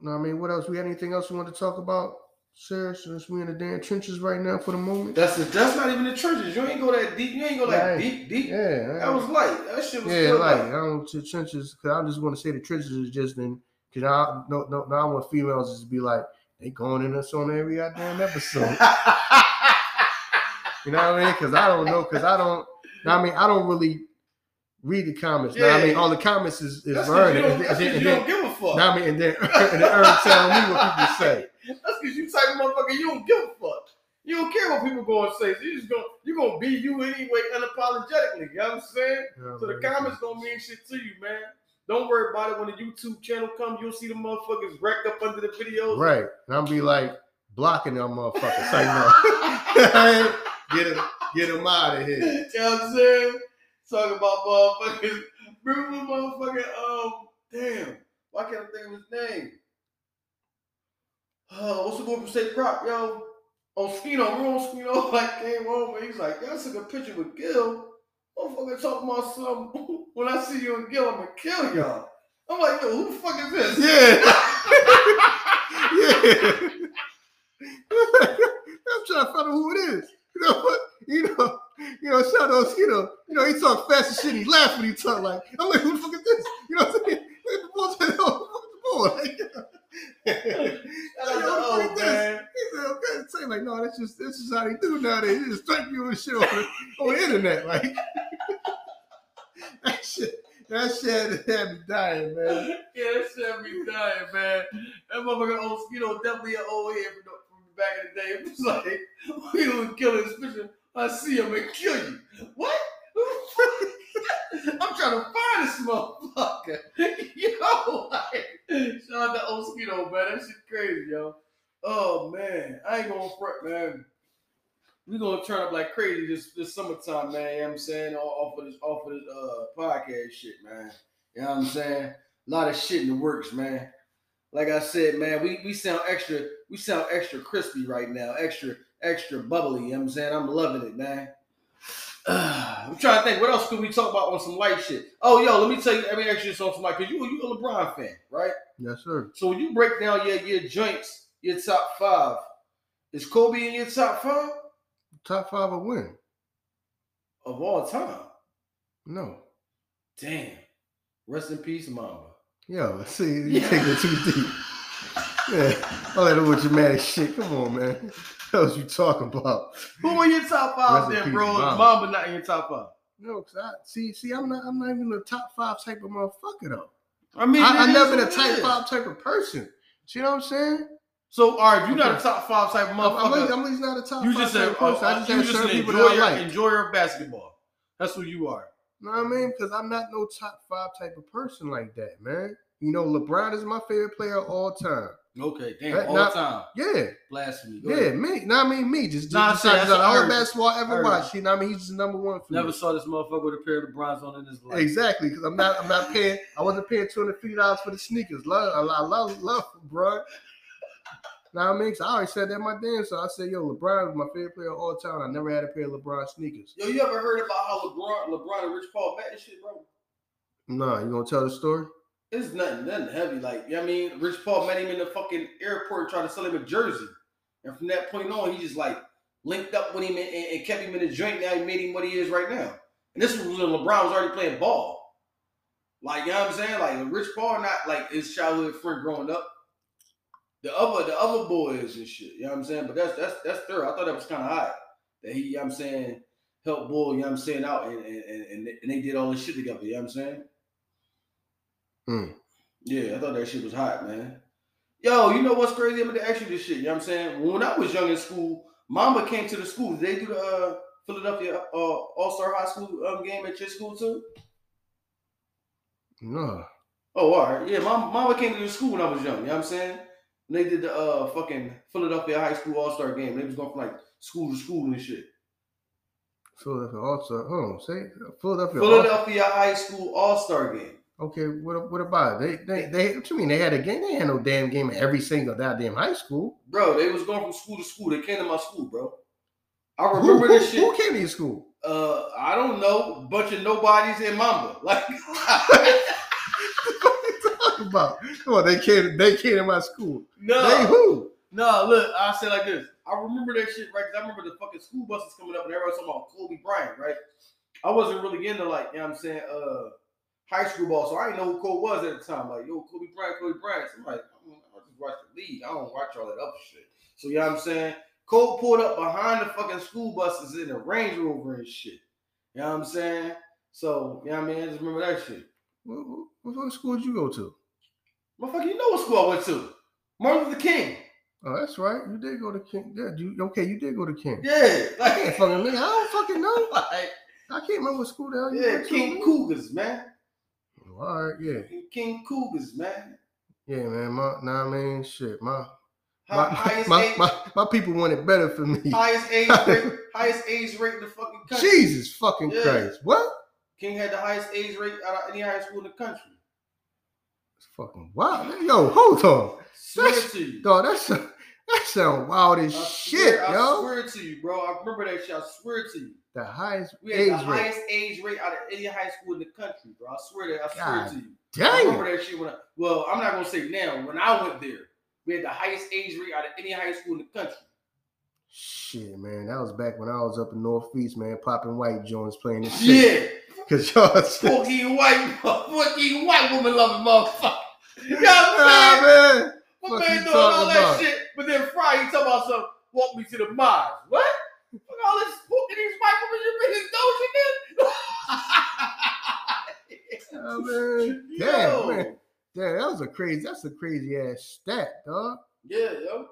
you know what I mean, what else? We got anything else we want to talk about? Sir, since we in the damn trenches right now for the moment. That's it. That's not even the trenches. You ain't go that deep. You ain't go that deep, deep. Yeah, that was light. That shit was yeah, light. I don't to trenches because I just want to say the trenches is just in because I no no no I want females just to be like they going in us on every goddamn episode. you know what I mean? Because I don't know. Because I don't. I mean I don't really read the comments. Yeah. Now, I mean, all the comments is, is earning. You, don't, and then, and then, you don't give a fuck. Now, I mean, and then, and then Ern telling me what people say. That's because you type motherfucker, you don't give a fuck. You don't care what people going to say. So you just going you gonna be you anyway, unapologetically. You know what I'm saying? Yeah, so man. the comments don't mean shit to you, man. Don't worry about it. When the YouTube channel comes, you'll see the motherfuckers racked up under the videos. Right. And I'm be like blocking them motherfuckers. Say no. get them, get them out of here. you know what I'm saying? Talking about motherfuckers. Remember motherfucking um damn. Why can't I think of his name? Uh, what's the boy from State Prop, yo? On Skino, remember on Skino like came over. he's like, y'all took a picture with Gil. Motherfucker talking about something. When I see you and Gil, I'm gonna kill y'all. I'm like, yo, who the fuck is this? Yeah. yeah. I'm trying to find out who it is. You know what? You know, you know, shout out, you know, you know, he talk fast as shit. He laugh when he talk like, I'm like, who the fuck is this? You know what I'm saying? At the oh. He said, okay, say like, no, that's just this is how they do nowadays. They just strike you and shit on the, on the internet. Like that shit, that shit had me dying, man. Yeah, that shit had me dying, man. That motherfucker old you know, definitely an old head from, from back in the day. It was like, we gonna kill this bitch. I see him and kill you. What? I'm trying to find this motherfucker. Yo, like, shout out to old Skino, man. That shit crazy, yo. Oh man, I ain't gonna front, man. We gonna turn up like crazy this this summertime, man. You know what I'm saying? Off of this off of this uh podcast shit, man. You know what I'm saying? A lot of shit in the works, man. Like I said, man, we, we sound extra, we sound extra crispy right now, extra, extra bubbly. You know what I'm saying? I'm loving it, man. I'm trying to think, what else could we talk about on some light shit? Oh, yo, let me tell you, let me ask you something, Mike, because you, you a LeBron fan, right? Yes, sir. So when you break down your, your joints, your top five, is Kobe in your top five Top five a win. of all time? No. Damn. Rest in peace, Mamba. Yo, see, you take it too deep. Yeah, all that with dramatic shit. Come on, man. What you talking about? Who are your top five then, bro? Mamba. Mamba not in your top five. No, cause I see, see, I'm not, I'm not even a top five type of motherfucker though. I mean, I, I never been a type five type of person. See what I'm saying? So, all right, if you're not a top five type of I'm, I'm, motherfucker, I'm at least not a top you five just type a, of oh, person. I just you have just certain people that I like. enjoyer of basketball. That's who you are. You know what I mean? Because I'm not no top five type of person like that, man. You know, LeBron is my favorite player of all time. Okay, damn, That all not- time. Yeah, Blasphemy. Go yeah, ahead. me. No, I mean me. Just, Nah, just, I just, see, I the you. basketball I ever watched. You know, what I mean, he's just the number one for Never me. saw this motherfucker with a pair of Brons on in his life. Exactly, because I'm not, I'm not paying. I wasn't paying two hundred fifty dollars for the sneakers. Love, I love, love, love LeBron. Know what I mean? I already said that in my damn. So I said, yo, LeBron is my favorite player of all time. I never had a pair of LeBron sneakers. Yo, you ever heard about how LeBron, LeBron and Rich Paul met and shit, bro? Nah, you gonna tell the story? It's nothing, nothing heavy. Like, you know I mean? Rich Paul met him in the fucking airport tried to sell him a jersey. And from that point on, he just like linked up with him and, and- and kept him in the joint. Now he made him what he is right now. And this was when LeBron was already playing ball. Like, you know what I'm saying? Like, Rich Paul not like his childhood friend growing up. The other the other boys and shit. You know what I'm saying? But that's that's that's third. I thought that was kind of hot. That he, you know what I'm saying, helped Bull, you know what I'm saying, out and and, and, and they did all this shit together. You know what I'm saying? Mm. Yeah, I thought that shit was hot, man. Yo, you know what's crazy? I'm gonna ask you this shit. You know what I'm saying? When I was young in school, Mama came to the school. Did they do the uh, Philadelphia uh, All Star High School um, game at your school too? No. Oh, all right. Yeah, Mama, Mama came to the school when I was young. You know what I'm saying? And they did the uh, fucking Philadelphia High School All Star game. They was going from like school to school and shit. Philadelphia also. Hold on, say Philadelphia. All- Philadelphia High School All Star game. Okay, what what about it? They they they what you mean they had a game? They had no damn game in every single goddamn high school. Bro, they was going from school to school. They came to my school, bro. I remember who, this shit. who came to your school? Uh, I don't know, bunch of nobodies in Mamba. Like, what you talking about? Come on, they came. They came to my school. No. They who? no. Look, I say like this. I remember that shit, right? 'Cause I remember the fucking school buses coming up and everybody was talking about Kobe Bryant, right? I wasn't really into like, you know what I'm saying, uh, high school ball, so I didn't know who Cole was at the time. Like, yo, Kobe Bryant, Kobe Bryant. So I'm like, I'm, I just watch the league. I don't watch all that other shit. So you know what I'm saying? Cole pulled up behind the fucking school buses in a Range Rover and shit. You know what I'm saying? So, you know what I mean? I just remember that shit. What, what, what school did you go to? Motherfucker, you know what school I went to. Martin Luther King. Oh, that's right. You did go to King. Yeah, you okay? You did go to King. Yeah. I can't Like, fucking I don't fucking know. like I can't remember what school the hell you yeah, went to. King. Cougars, man. All right, yeah, King Cougars, man. yeah, man. My, nah, I mean, shit, my, my, my, age, my, my people want it better for me. highest age rate, highest AIDS rate in the fucking country. Jesus fucking Yeah. Christ, what? King had the highest AIDS rate out of any high school in the country. It's fucking wild. Yo, hold on, Swear That's- to you. dog. That's that sound wild as I shit, swear, I swear to you, bro. I remember that shit. I swear to you. The highest We had age the rate. highest AIDS rate out of any high school in the country, bro. I swear that. I swear God to you. Dang. I remember that shit when I, well, I'm not gonna say now. When I went there, we had the highest AIDS rate out of any high school in the country. Shit, man, that was back when I was up in Northeast, man, popping white joints playing this shit. Yeah, Cause y'all, fucking white, fucking white woman loving motherfucker. You know what I'm saying? man. My man doing all that about? shit, but then Friday he talking about some walk me to the mines. What? Fuck all this fucking these white women you bringing doja Ah, man. Damn, Yo. man. Damn, that was a crazy. That's a crazy ass stat, dog. Yeah, yo.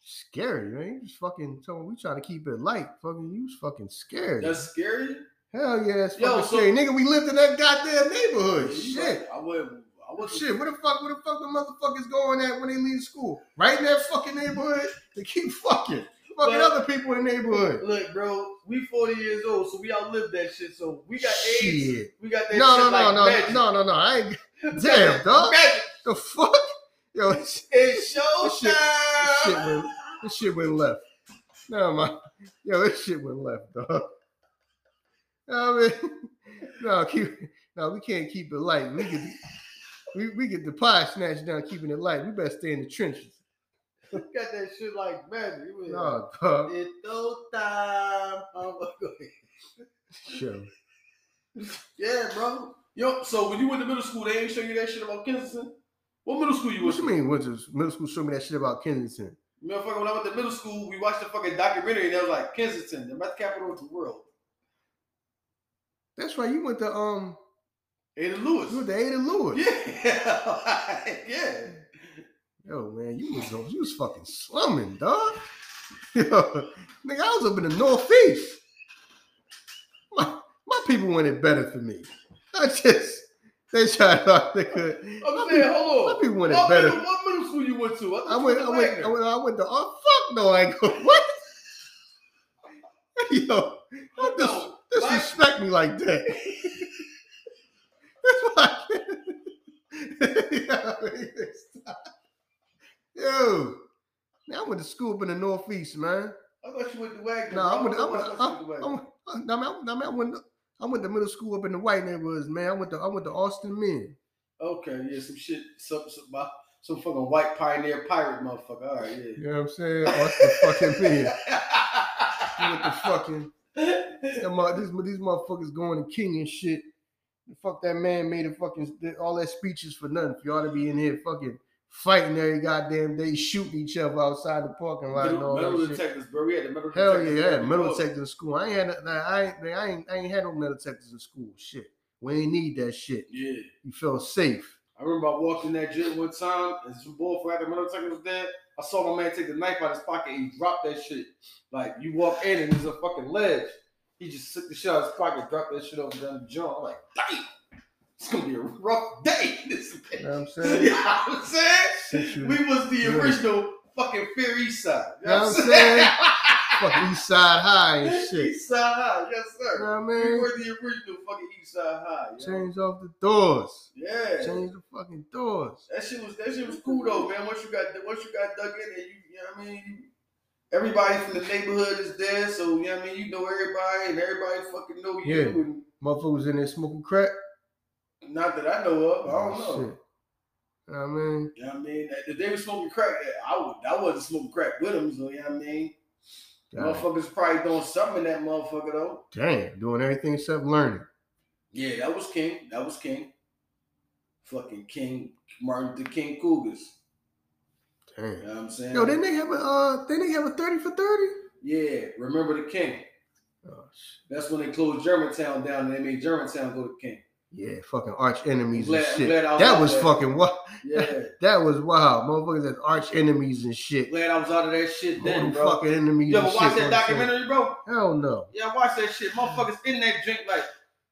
Scary, man. You just fucking told me we trying to keep it light. Fucking, you was fucking scared. That's scary. Hell yeah, that's Yo, fucking so- scary. Nigga, we lived in that goddamn neighborhood. Yeah, Shit. I wouldn't. Wasn't. Shit, where the fuck, where the fuck the motherfuckers going at when they leave school? Right in that fucking neighborhood? They keep fucking. Fucking Well- other people in the neighborhood. Look, bro, we 40 years old, so we outlived that shit. So we got AIDS. We got that No, shit no, no, like no, magic. no, no, no. I ain't. Damn, dog. Magic. The fuck? Yo, It's This shit- this shit went, this shit went left. No, my, yo, this shit went left, dog. I mean, no, keep, no, we can't keep it light. We get, we, we get the pie snatched down, keeping it light. We better stay in the trenches. got that shit like magic. Was- No, dog. It's. Oh, go ahead. Sure. Yeah, bro. Yo, so when you went to middle school, they ain't show you that shit about Kensington? What middle school you What went you to? mean? Went to middle school? Show me that shit about Kensington. Motherfucker, when I went to middle school, we watched the fucking documentary and they was like, Kensington, the best capital of the world. That's right. You went to um, Ada Lewis. you went to Ada Lewis. Yeah. yeah. Yo, man, you was you was fucking slumming, dog. Yo, nigga, I was up in the northeast. My my people wanted better for me. I just they tried thought they could. I'm My saying, people, hold my on. people wanted What better. middle, what middle school you went to? I went, I went, I went, I went to. Oh fuck no, I ain't go. What? Yo, don't disrespect me like that. That's why. I can't- Yo, man, I went to school up in the northeast, man. I thought you went to Wagner. No, I went. I thought went. you I, went to. I, I, no, man, no, man, I went. I went to middle school up in the white neighborhoods, man. I went to. I went to Austin Meehan. Okay, yeah, some shit, some some, some, some fucking white pioneer pirate motherfucker. All right, yeah. You know what I'm saying? Austin fucking Meehan. I went to fucking. These, these motherfuckers going to king and shit. Fuck that man made a fucking all that speeches for nothing. For y'all to be in here fucking fighting every goddamn day, shooting each other outside the parking lot and all metal that shit. detectors, bro. We had the metal Hell detectors. yeah, I had every metal detectors in school. I ain't had I ain't, I ain't I ain't had no metal detectors in school. Shit. We ain't need that shit. Yeah. You feel safe. I remember I walked in that gym one time and some boy for the metal detector was there. I saw my man take the knife out of his pocket and he dropped that shit. Like you walk in and there's a fucking ledge. He just took the shit out of his pocket, dropped that shit over down the joint. I'm like, damn, it's gonna be a rough day. This You know what I'm You saying? know what I'm saying? We was the original fucking Fair East Side. You Know know what I'm I'm saying? fucking East Side High and shit. East Side High, yes You sir. know what I We were the original fucking East Side High. you know? Change off the doors. Yeah. Change the fucking doors. That shit was that shit was cool though, man. Once you got once you got dug in and you, you know what I mean. Everybody from the neighborhood is there, so you know what I mean. You know everybody, and everybody fucking know you. Yeah. And Motherfuckers in there smoking crack. not that I know of, I don't oh, know. Oh, Shit. You know what I mean? You know what I mean? If they were smoking crack, I would. I wasn't smoking crack with them, so you know what I mean. God Motherfuckers probably doing something in that motherfucker though. damn, doing everything except learning. Yeah, that was King. That was King. Fucking King Martin Luther King Cougars. You Damn. know what I'm saying? Yo, didn't they have a uh didn't they have a 30 for 30? yeah, remember the King. Oh. That's when they closed Germantown down and they made Germantown go to King. Yeah, fucking arch enemies Glad- and shit. glad I was that was there. fucking wild. Yeah. That was wild. Motherfuckers had arch enemies and shit. Glad I was out of that shit All then, them bro. fucking enemies You ever watch that you know I'm saying? documentary, bro? Hell no. Yeah, I watched that shit. Motherfuckers in that drink, like,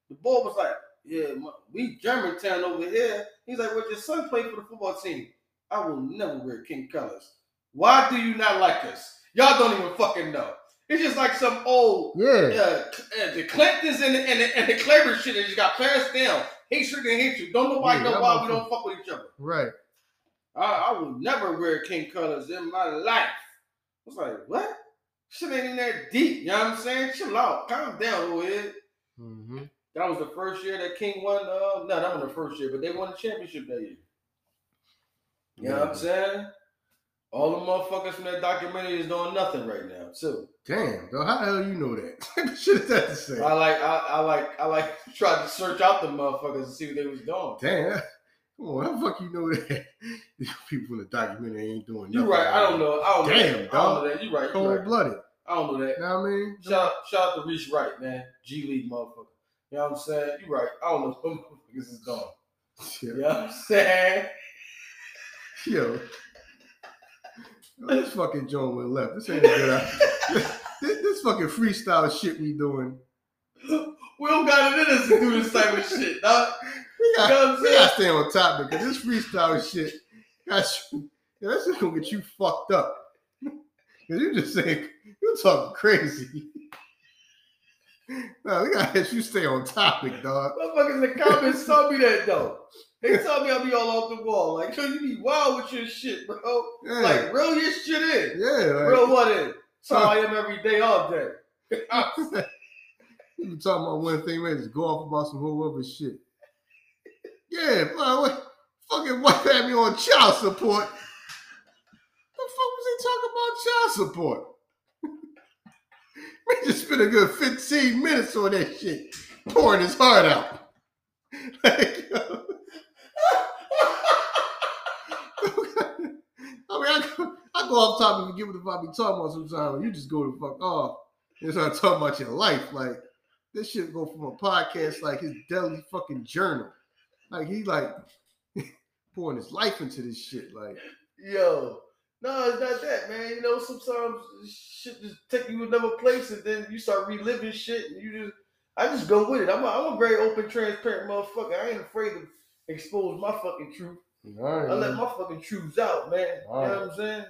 the boy was like, yeah, my, we Germantown over here. He's like, "What your son play for the football team?" I will never wear king colors. Why do you not like us? Y'all don't even fucking know. It's just like some old Yeah. uh, uh, the Clintons and the, and the, and the Claver shit that just got passed down. Hatred and hatred. Don't nobody Yeah, know why we don't fuck with each other. Right. I, I will never wear king colors in my life. I was like, what? Shit ain't in that deep. You know what I'm saying? Chill out. Calm down, here. Mm-hmm. That was the first year that King won. Uh, no, that was the first year, but they won the championship that year. You know what I'm saying? All the motherfuckers from that documentary is doing nothing right now, too. Damn, though, how the hell you know that? Shit is that to say? I like, I, I like, I like tried to search out the motherfuckers and see what they was doing. Damn. Come on, how the fuck you know that? These people in the documentary ain't doing nothing. You right. I don't know. I don't know. Damn, that. I don't know that. You right. You Cold right. blooded. I don't know that. Know what I mean? Shout out, shout out to Reese Wright, man. G League motherfucker. You know what I'm saying? You right. I don't know what motherfuckers is doing. You know what I'm saying? Yo. This fucking joint went left. This ain't a good idea. this, this fucking freestyle shit we doing. We don't got it in us to do this type of shit, dog. We You got, know what I'm we saying? gotta stay on topic because this freestyle shit got you. Yeah, that's just gonna get you fucked up. Cause you just saying you talking crazy. No, we gotta let you stay on topic, dog. Motherfuckers in the comments told me that though. They told me I'll be all off the wall. Like, yo, you be wild with your shit, bro. Yeah, Like, real your shit in. yeah, like, Real what in. So I am every day, all day. You been talking about one thing, man, just go off about some whole other shit. Yeah, man, what, fucking wife had me on child support. What the fuck was he talking about child support? man just spent a good 15 minutes on that shit, pouring his heart out. Like, yo. I mean, I go, off topic and get what the fuck I be talking about sometimes. You just go the fuck off and start talking about your life. Like, this shit go from a podcast like his daily fucking journal. Like, he like pouring his life into this shit. Like, Yo, no, it's not that, man. You know, sometimes shit just take you another place, and then you start reliving shit, and you just, I just go with it. I'm a, I'm a very open, transparent motherfucker. I ain't afraid to expose my fucking truth. I let my fucking truths out, man. You know what I'm saying?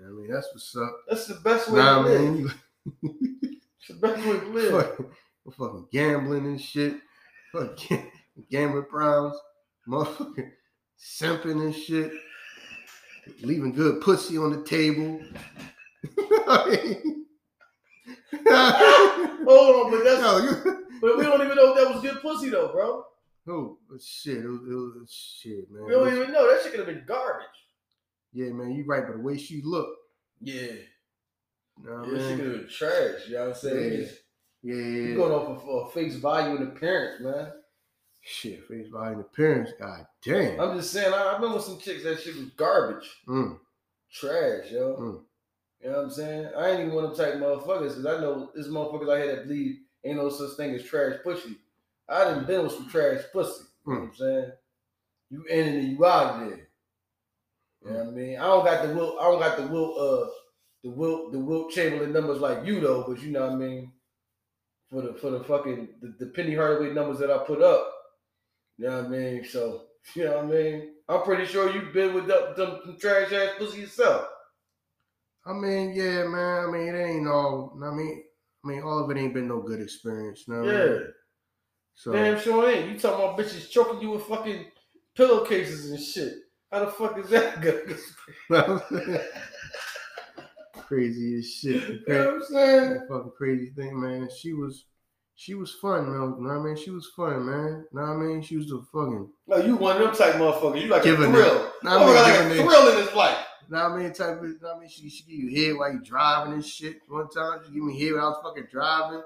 I mean, that's what's up. That's the best way Nah, to live. man, It's the best way to live. fucking, fucking gambling and shit. Fucking gambling Browns. Motherfucking simping and shit. Leaving good pussy on the table. Hold on, but that's Yo, you, but we don't even know if that was good pussy though, bro. oh shit, it was, it was shit, man. We don't even know. That shit could have been garbage. Yeah, man, you right, but the way she looked, Yeah. you know what I Yeah, she could have trash. You know what I'm saying? Yeah. Just- Yeah, yeah, going off of uh, face value and appearance, man. shit, face value and appearance, god damn. I'm just saying, I, I've been with some chicks that shit was garbage, Mm, trash, yo. Mm. You know what I'm saying? I ain't even one of them type motherfuckers because I know this motherfuckers out here that believe ain't no such thing as trash pussy. I done been with some trash pussy. You know what I'm saying? You in and you out of there. You know what I mean? I don't got the will. I don't got the will. uh, the will. the Wilt Chamberlain numbers like you though, but you know what I mean? For the for the fucking the, the Penny Hardaway numbers that I put up. You know what I mean? So you know what I mean? I'm pretty sure you've been with them, them, trash ass pussy yourself. I mean, yeah, man. I mean, it ain't all. I mean, I mean, all of it ain't been no good experience. You know what I Yeah. mean? So Damn sure ain't. You talking about bitches choking you with fucking pillowcases and shit. How the fuck is that good? crazy as shit. you know what I'm saying? That fucking crazy thing, man. She was, she was fun, man. You know what I mean? She was fun, man. You know what I mean? She was the fucking. No, you one of them type motherfuckers. You like Giving a thrill. Nah, I mean, like giving a it- thrill in this life. Know what I mean? Type of, know what I mean? She, she give you head while you driving and shit. One time she give me head while I was fucking driving.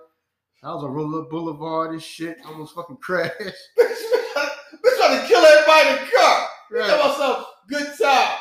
I was on Roller Boulevard and shit. Almost fucking crashed. Bitch trying to kill everybody in the car. You Right. talking about good time.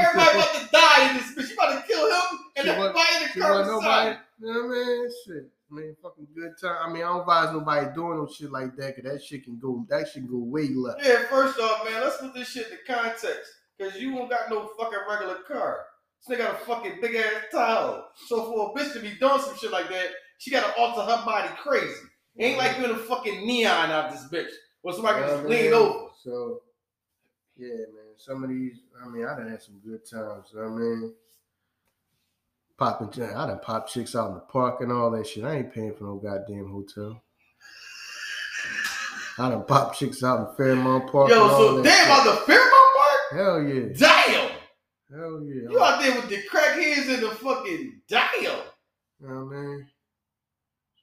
Everybody about to die in this bitch. You about to kill him and She want- everybody in the car want nobody. You know what I mean? Shit. I mean, fucking good time. I mean, I don't advise nobody doing no shit like that because that shit can go, that shit can go way left. Yeah, first off, man, let's put this shit in context. Cause you don't got no fucking regular car. This nigga got a fucking big ass Tahoe. So for a bitch to be doing some shit like that, she gotta alter her body crazy. Ain't like you in a fucking neon out this bitch. Where somebody can Yeah, just lean over. So, yeah, man. Some of these, I mean, I done had some good times. You know I mean? Popping, I done popped chicks out in the park and all that shit. I ain't paying for no goddamn hotel. I done popped chicks out in Fairmount Park. Yo, so damn shit. out the Fairmount Park? Hell yeah. Damn! Hell yeah. You out there with the crackheads and the fucking damn. You know what I mean?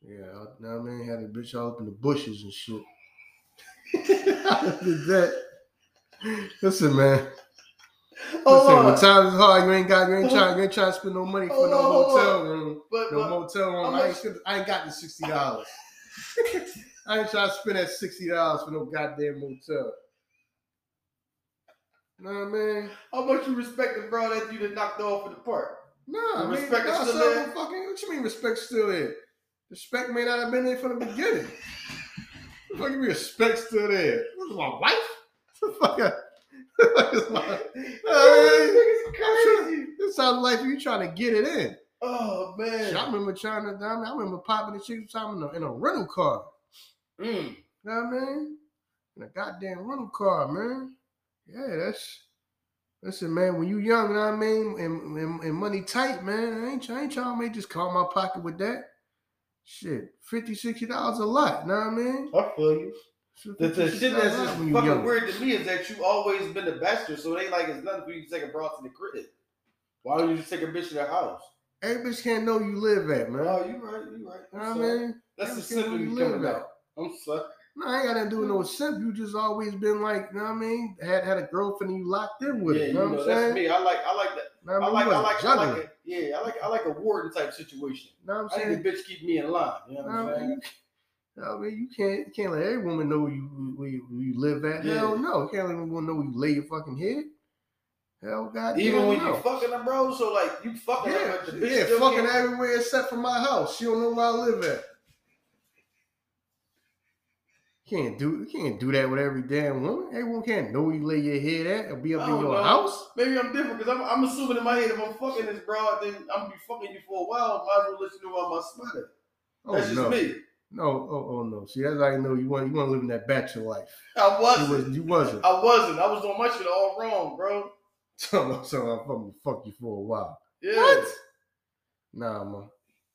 Yeah, I, you know what I mean? Had a bitch all up in the bushes and shit. I did that. Listen, man. Hold Listen, on. when times is hard, you ain't got, you ain't trying, you ain't trying to spend no money for Hold no on, hold hotel room, But, no but motel room. I ain't, spend, I ain't got the sixty dollars. I ain't trying to spend that sixty dollars for no goddamn motel. I mean? how much you respect the bro that you done knocked off in the park? Nah, I The mean, respect is nah, still son, there? Fucking, what you mean respect still there? Respect may not have been there from the beginning. What the fuck you mean respect still there? This is my wife? What the fuck? What is my- Niggas crazy. This sounds like you trying to get it in. Oh man. I remember trying to. I, mean, I remember popping the chick time in a, in a rental car. Mm. You know what I mean? In a goddamn rental car, man. Yeah, that's. Listen, man, when you young, you know what I mean, and, and, and money tight, man, I ain't, I ain't trying to make just call my pocket with that. Shit, 50 dollars a lot, you know what I mean? I feel you. The, the shit that's a lot just fucking young. weird to me is that you always been the bachelor, so it ain't like it's nothing for you to take a broad to the crib. Why don't you just take a bitch to the house? Every bitch can't know you live at, man. Oh, you right, you right. you know I'm what I sorry. mean? That's the Every can't know simple you you live coming at. out. I'm sorry. No, I ain't got nothing to do with no simp. You just always been like, you know what I mean? Had had a girlfriend and you locked in with yeah, it. you You know know, what I'm that's saying? me. I like, I like that. Know what I mean? like, I wasn't like, I like juggling. a, yeah, I like, I like a warden type situation. You know what I I'm need saying? a bitch keep me in line. You know what I'm what I saying? I mean? you can't you can't let every woman know you where you, where you live at. Yeah. Hell no. You can't let every woman know where you lay your fucking head. Hell god Even when no. you fucking them, bro. So like, you fucking yeah, the bitch yeah, fucking can't- everywhere except for my house. She don't know where I live at. Can't do you can't do that with every damn woman. Everyone can't know where you lay your head at or be up in your know. house. Maybe I'm different because I'm, I'm assuming in my head if I'm fucking this broad, then I'm gonna be fucking you for a while. Might as well let you know I'm my sweater. Oh That's just no. me. No, oh, oh no. See, that's how I know you want you want to live in that bachelor life. I wasn't. wasn't. You wasn't. I wasn't. I was doing my shit all wrong, bro. So, so I'm gonna fuck you for a while. Yeah. What? Nah, man.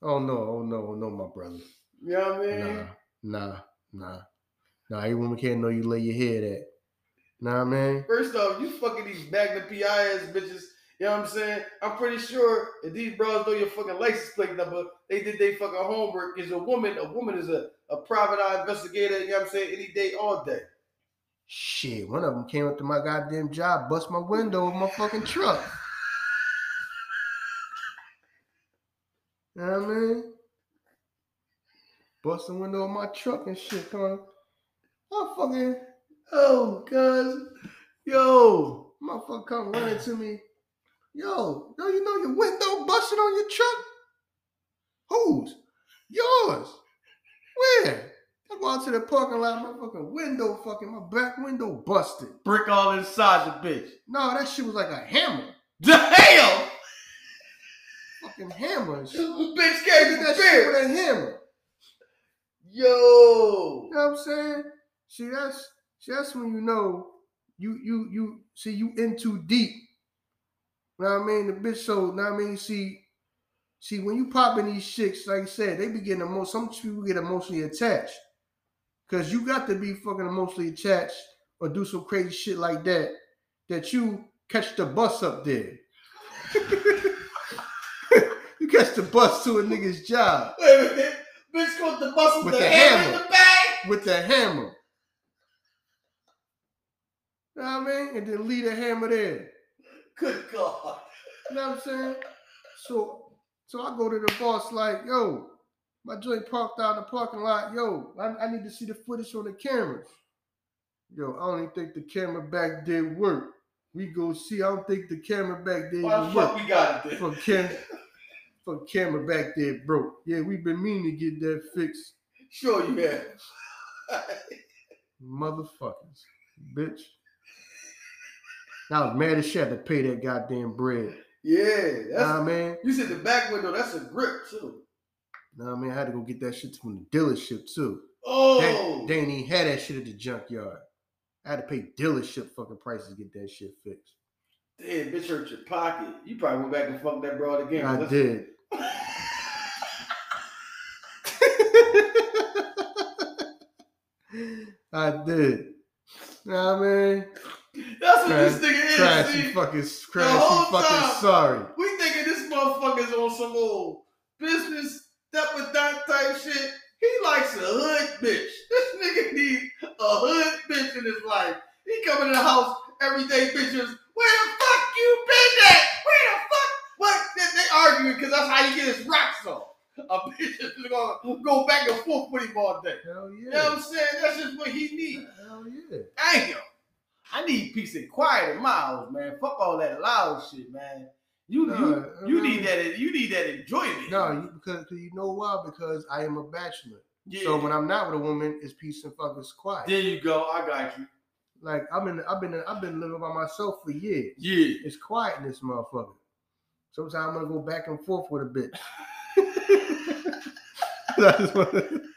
Oh no, oh no, oh no, my brother. You know what I mean? Nah, nah, nah. Nah, every woman can't know you lay your head at. Nah, man. First off, you fucking these Magnum PI ass bitches. You know what I'm saying? I'm pretty sure if these bros know your fucking license plate number, they did their fucking homework. Is a woman, a woman is a, a private eye investigator, you know what I'm saying, any day, all day. Shit, one of them came up to my goddamn job, bust my window of my fucking truck. You know what I mean? Bust the window of my truck and shit, huh? I fucking, oh, cuz, yo, motherfucker come running to me. Yo, yo, you know your window busted on your truck? Whose? Yours. Where? I go out to the parking lot, my fucking window, fucking my back window busted. Brick all inside the bitch. No, that shit was like a hammer. Damn! Fucking hammer. and shit. bitch came that shit with a hammer. Yo! You know what I'm saying? See, that's see, that's when you know you you you see you in too deep. You know what I mean? The bitch so know what I mean, see, see when you pop in these chicks, like I said, they be getting emo- some people get emotionally attached. Cause you got to be fucking emotionally attached or do some crazy shit like that that you catch the bus up there. you catch the bus to a nigga's job Wait a minute. Bitch got the muscle With the, the hammer hammer. in the bag. with the hammer. You know what I mean? And then leave the hammer there. Good God. You know what I'm saying? So so I go to the boss like, yo, my joint parked out in the parking lot. Yo, I, I need to see the footage on the cameras. Yo, I don't even think the camera back there work. We go see. I don't think the camera back there Why the fuck work. we got it then? For cam, for camera back there broke. Yeah, we've been meaning to get that fixed. Sure you have. Motherfuckers. Bitch. I was mad as shit to pay that goddamn bread. yeah, that's Nah, man. you said the back window, that's a grip too. Know what I mean? I had to go get that shit from the dealership too. Oh, They, they ain't even had that shit at the junkyard. I had to pay dealership fucking prices to get that shit fixed. damn, bitch hurt your pocket. You probably went back and fucked that broad again. I did. I did. You know what I mean? That's what Crash- this nigga is. Crash, see? you fucking, crash, you fucking time. sorry. We thinking this motherfucker's on some old business step with that type shit. He likes a hood bitch. This nigga need a hood bitch in his life. He coming in the house every day, bitches. Where the fuck you been at? Where the fuck? What? They, they arguing because that's how he get his rocks off. A bitch is gonna go back and forth with him all day. Hell You know what yeah. I'm saying? That's just what he needs. Hell yeah. Damn. I need peace and quiet in my house, man. Fuck all that loud shit, man. You No, you, you need that you need that enjoyment. No, you, because, because you know why? Because I am a bachelor. yeah. So when I'm not with a woman, it's peace and fucking quiet. there you go. I got you. Like I've been, I've been, I've been living by myself for years. Yeah. It's quiet in this motherfucker. Sometimes I'm gonna go back and forth with a bitch.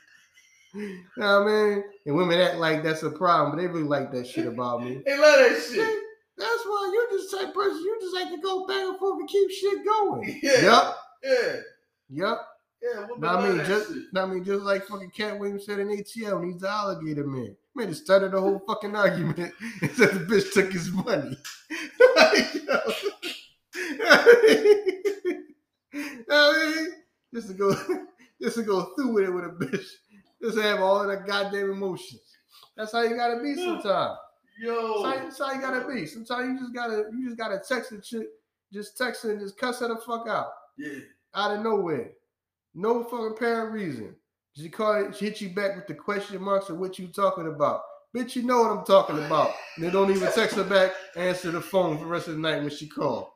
You know what I mean? And women act like that's a problem, but they really like that shit about me. They love that shit. That's why you're just type of person you just like to go back and forth and keep shit going. Yeah. Yep. Yeah. Yep. Yeah. What I mean, just shit? I mean, just like fucking Katt Williams said in ATL, when he's the alligator man. Man, it started the whole fucking argument and said the bitch took his money. like. I mean, just to go, just to go through with it with a bitch, just have all of the goddamn emotions. That's how you gotta be sometimes. Yo. That's how, that's how you gotta be. Sometimes you just gotta, you just gotta text a chick, just text her and just cuss her the fuck out Yeah. out of nowhere. No fucking apparent reason. She called she hit you back with the question marks of what you talking about. Bitch, you know what I'm talking about. And they don't even text her back, answer the phone for the rest of the night when she called.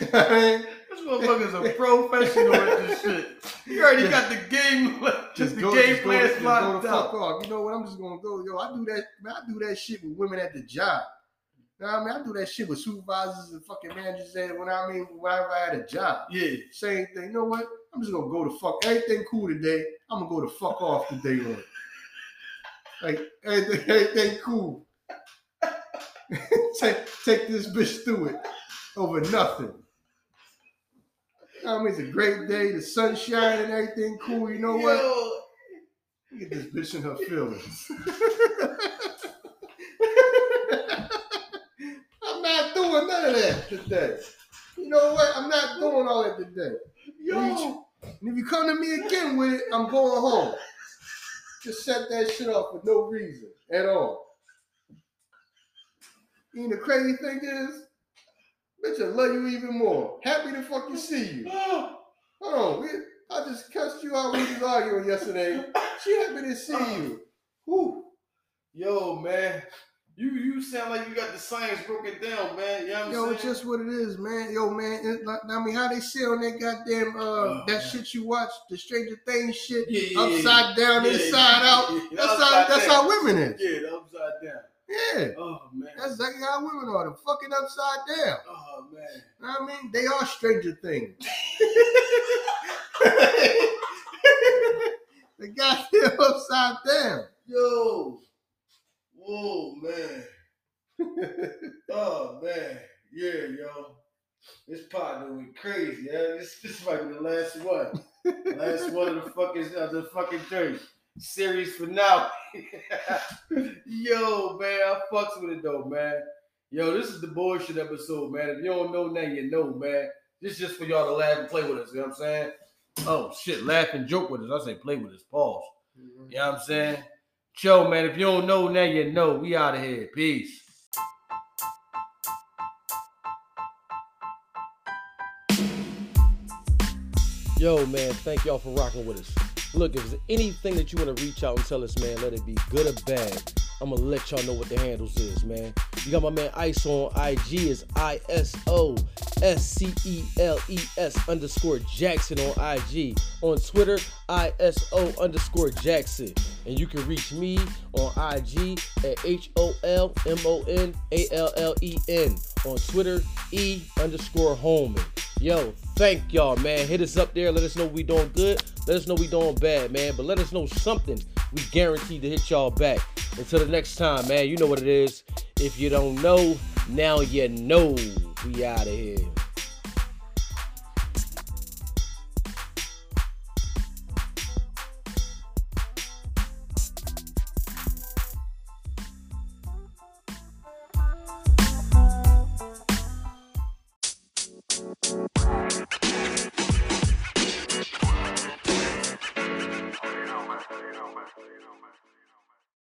Motherfucker's a professional at this shit. You already got the game, just the go- game just plan just go locked the fuck out. off. You know what? I'm just gonna go. Yo, I do that. Man, I do that shit with women at the job. You know what I mean? I do that shit with supervisors and fucking managers. And when I mean, whenever I had a job, Yeah. same thing. You know what? I'm just gonna go to fuck. Everything cool today. I'm gonna go to fuck off today on. Like everything, everything cool. take take this bitch through it over nothing. You I mean, it's a great day. The sun shining and everything cool. You know what? Yo. Look at this bitch in her feelings. I'm not doing none of that today. You know what? I'm not doing all that today. Yo. And if you come to me again with it, I'm going home. Just set that shit off for no reason at all. And the crazy thing is, bitch, I love you even more. Happy to fucking see you. Hold on, we, I just cussed you out when we was arguing yesterday. She happy to see you. Whew. Yo, man. You you sound like you got the science broken down, man. You know what I'm Yo, saying? it's just what it is, man. Yo, man. It, like, I mean, how they say on that goddamn uh Oh, that man. shit you watch, the Stranger Things shit, Yeah, yeah, yeah. upside down, Yeah, inside yeah, out. That's how that's down. how women is. Yeah, the upside down. Yeah, Oh man. that's exactly how women are. The fucking upside down. oh man. You know what I mean, they are Stranger Things. the goddamn upside down. Yo. Whoa, man. oh man. Yeah, yo. This partner went crazy. Yeah, this this might be the last one. Last one of the fucking of the fucking drink. Series finale. Yo, man, I fucks with it though, man. Yo, this is the bullshit episode, man. If you don't know now, you know, man. This is just for y'all to laugh and play with us. You know what I'm saying? Oh shit, laugh and joke with us. I say play with us. Pause. Mm-hmm. You know what I'm saying? Joe, man, if you don't know now, you know. We out of here. Peace. Yo, man, thank y'all for rocking with us. Look, if there's anything that you want to reach out and tell us, man, let it be good or bad. I'm gonna let y'all know what the handles is, man. You got my man Iso on IG is I S O S C E L E S underscore Jackson on IG. On Twitter, I S O underscore Jackson. And you can reach me on IG at H O L M O N A L L E N. On Twitter, E underscore Holmon. Yo, thank y'all, man. Hit us up there. Let us know we doing good. Let us know we doing bad, man. But let us know something. We guaranteed to hit y'all back. Until the next time, man. You know what it is. If you don't know, now you know. We out of here.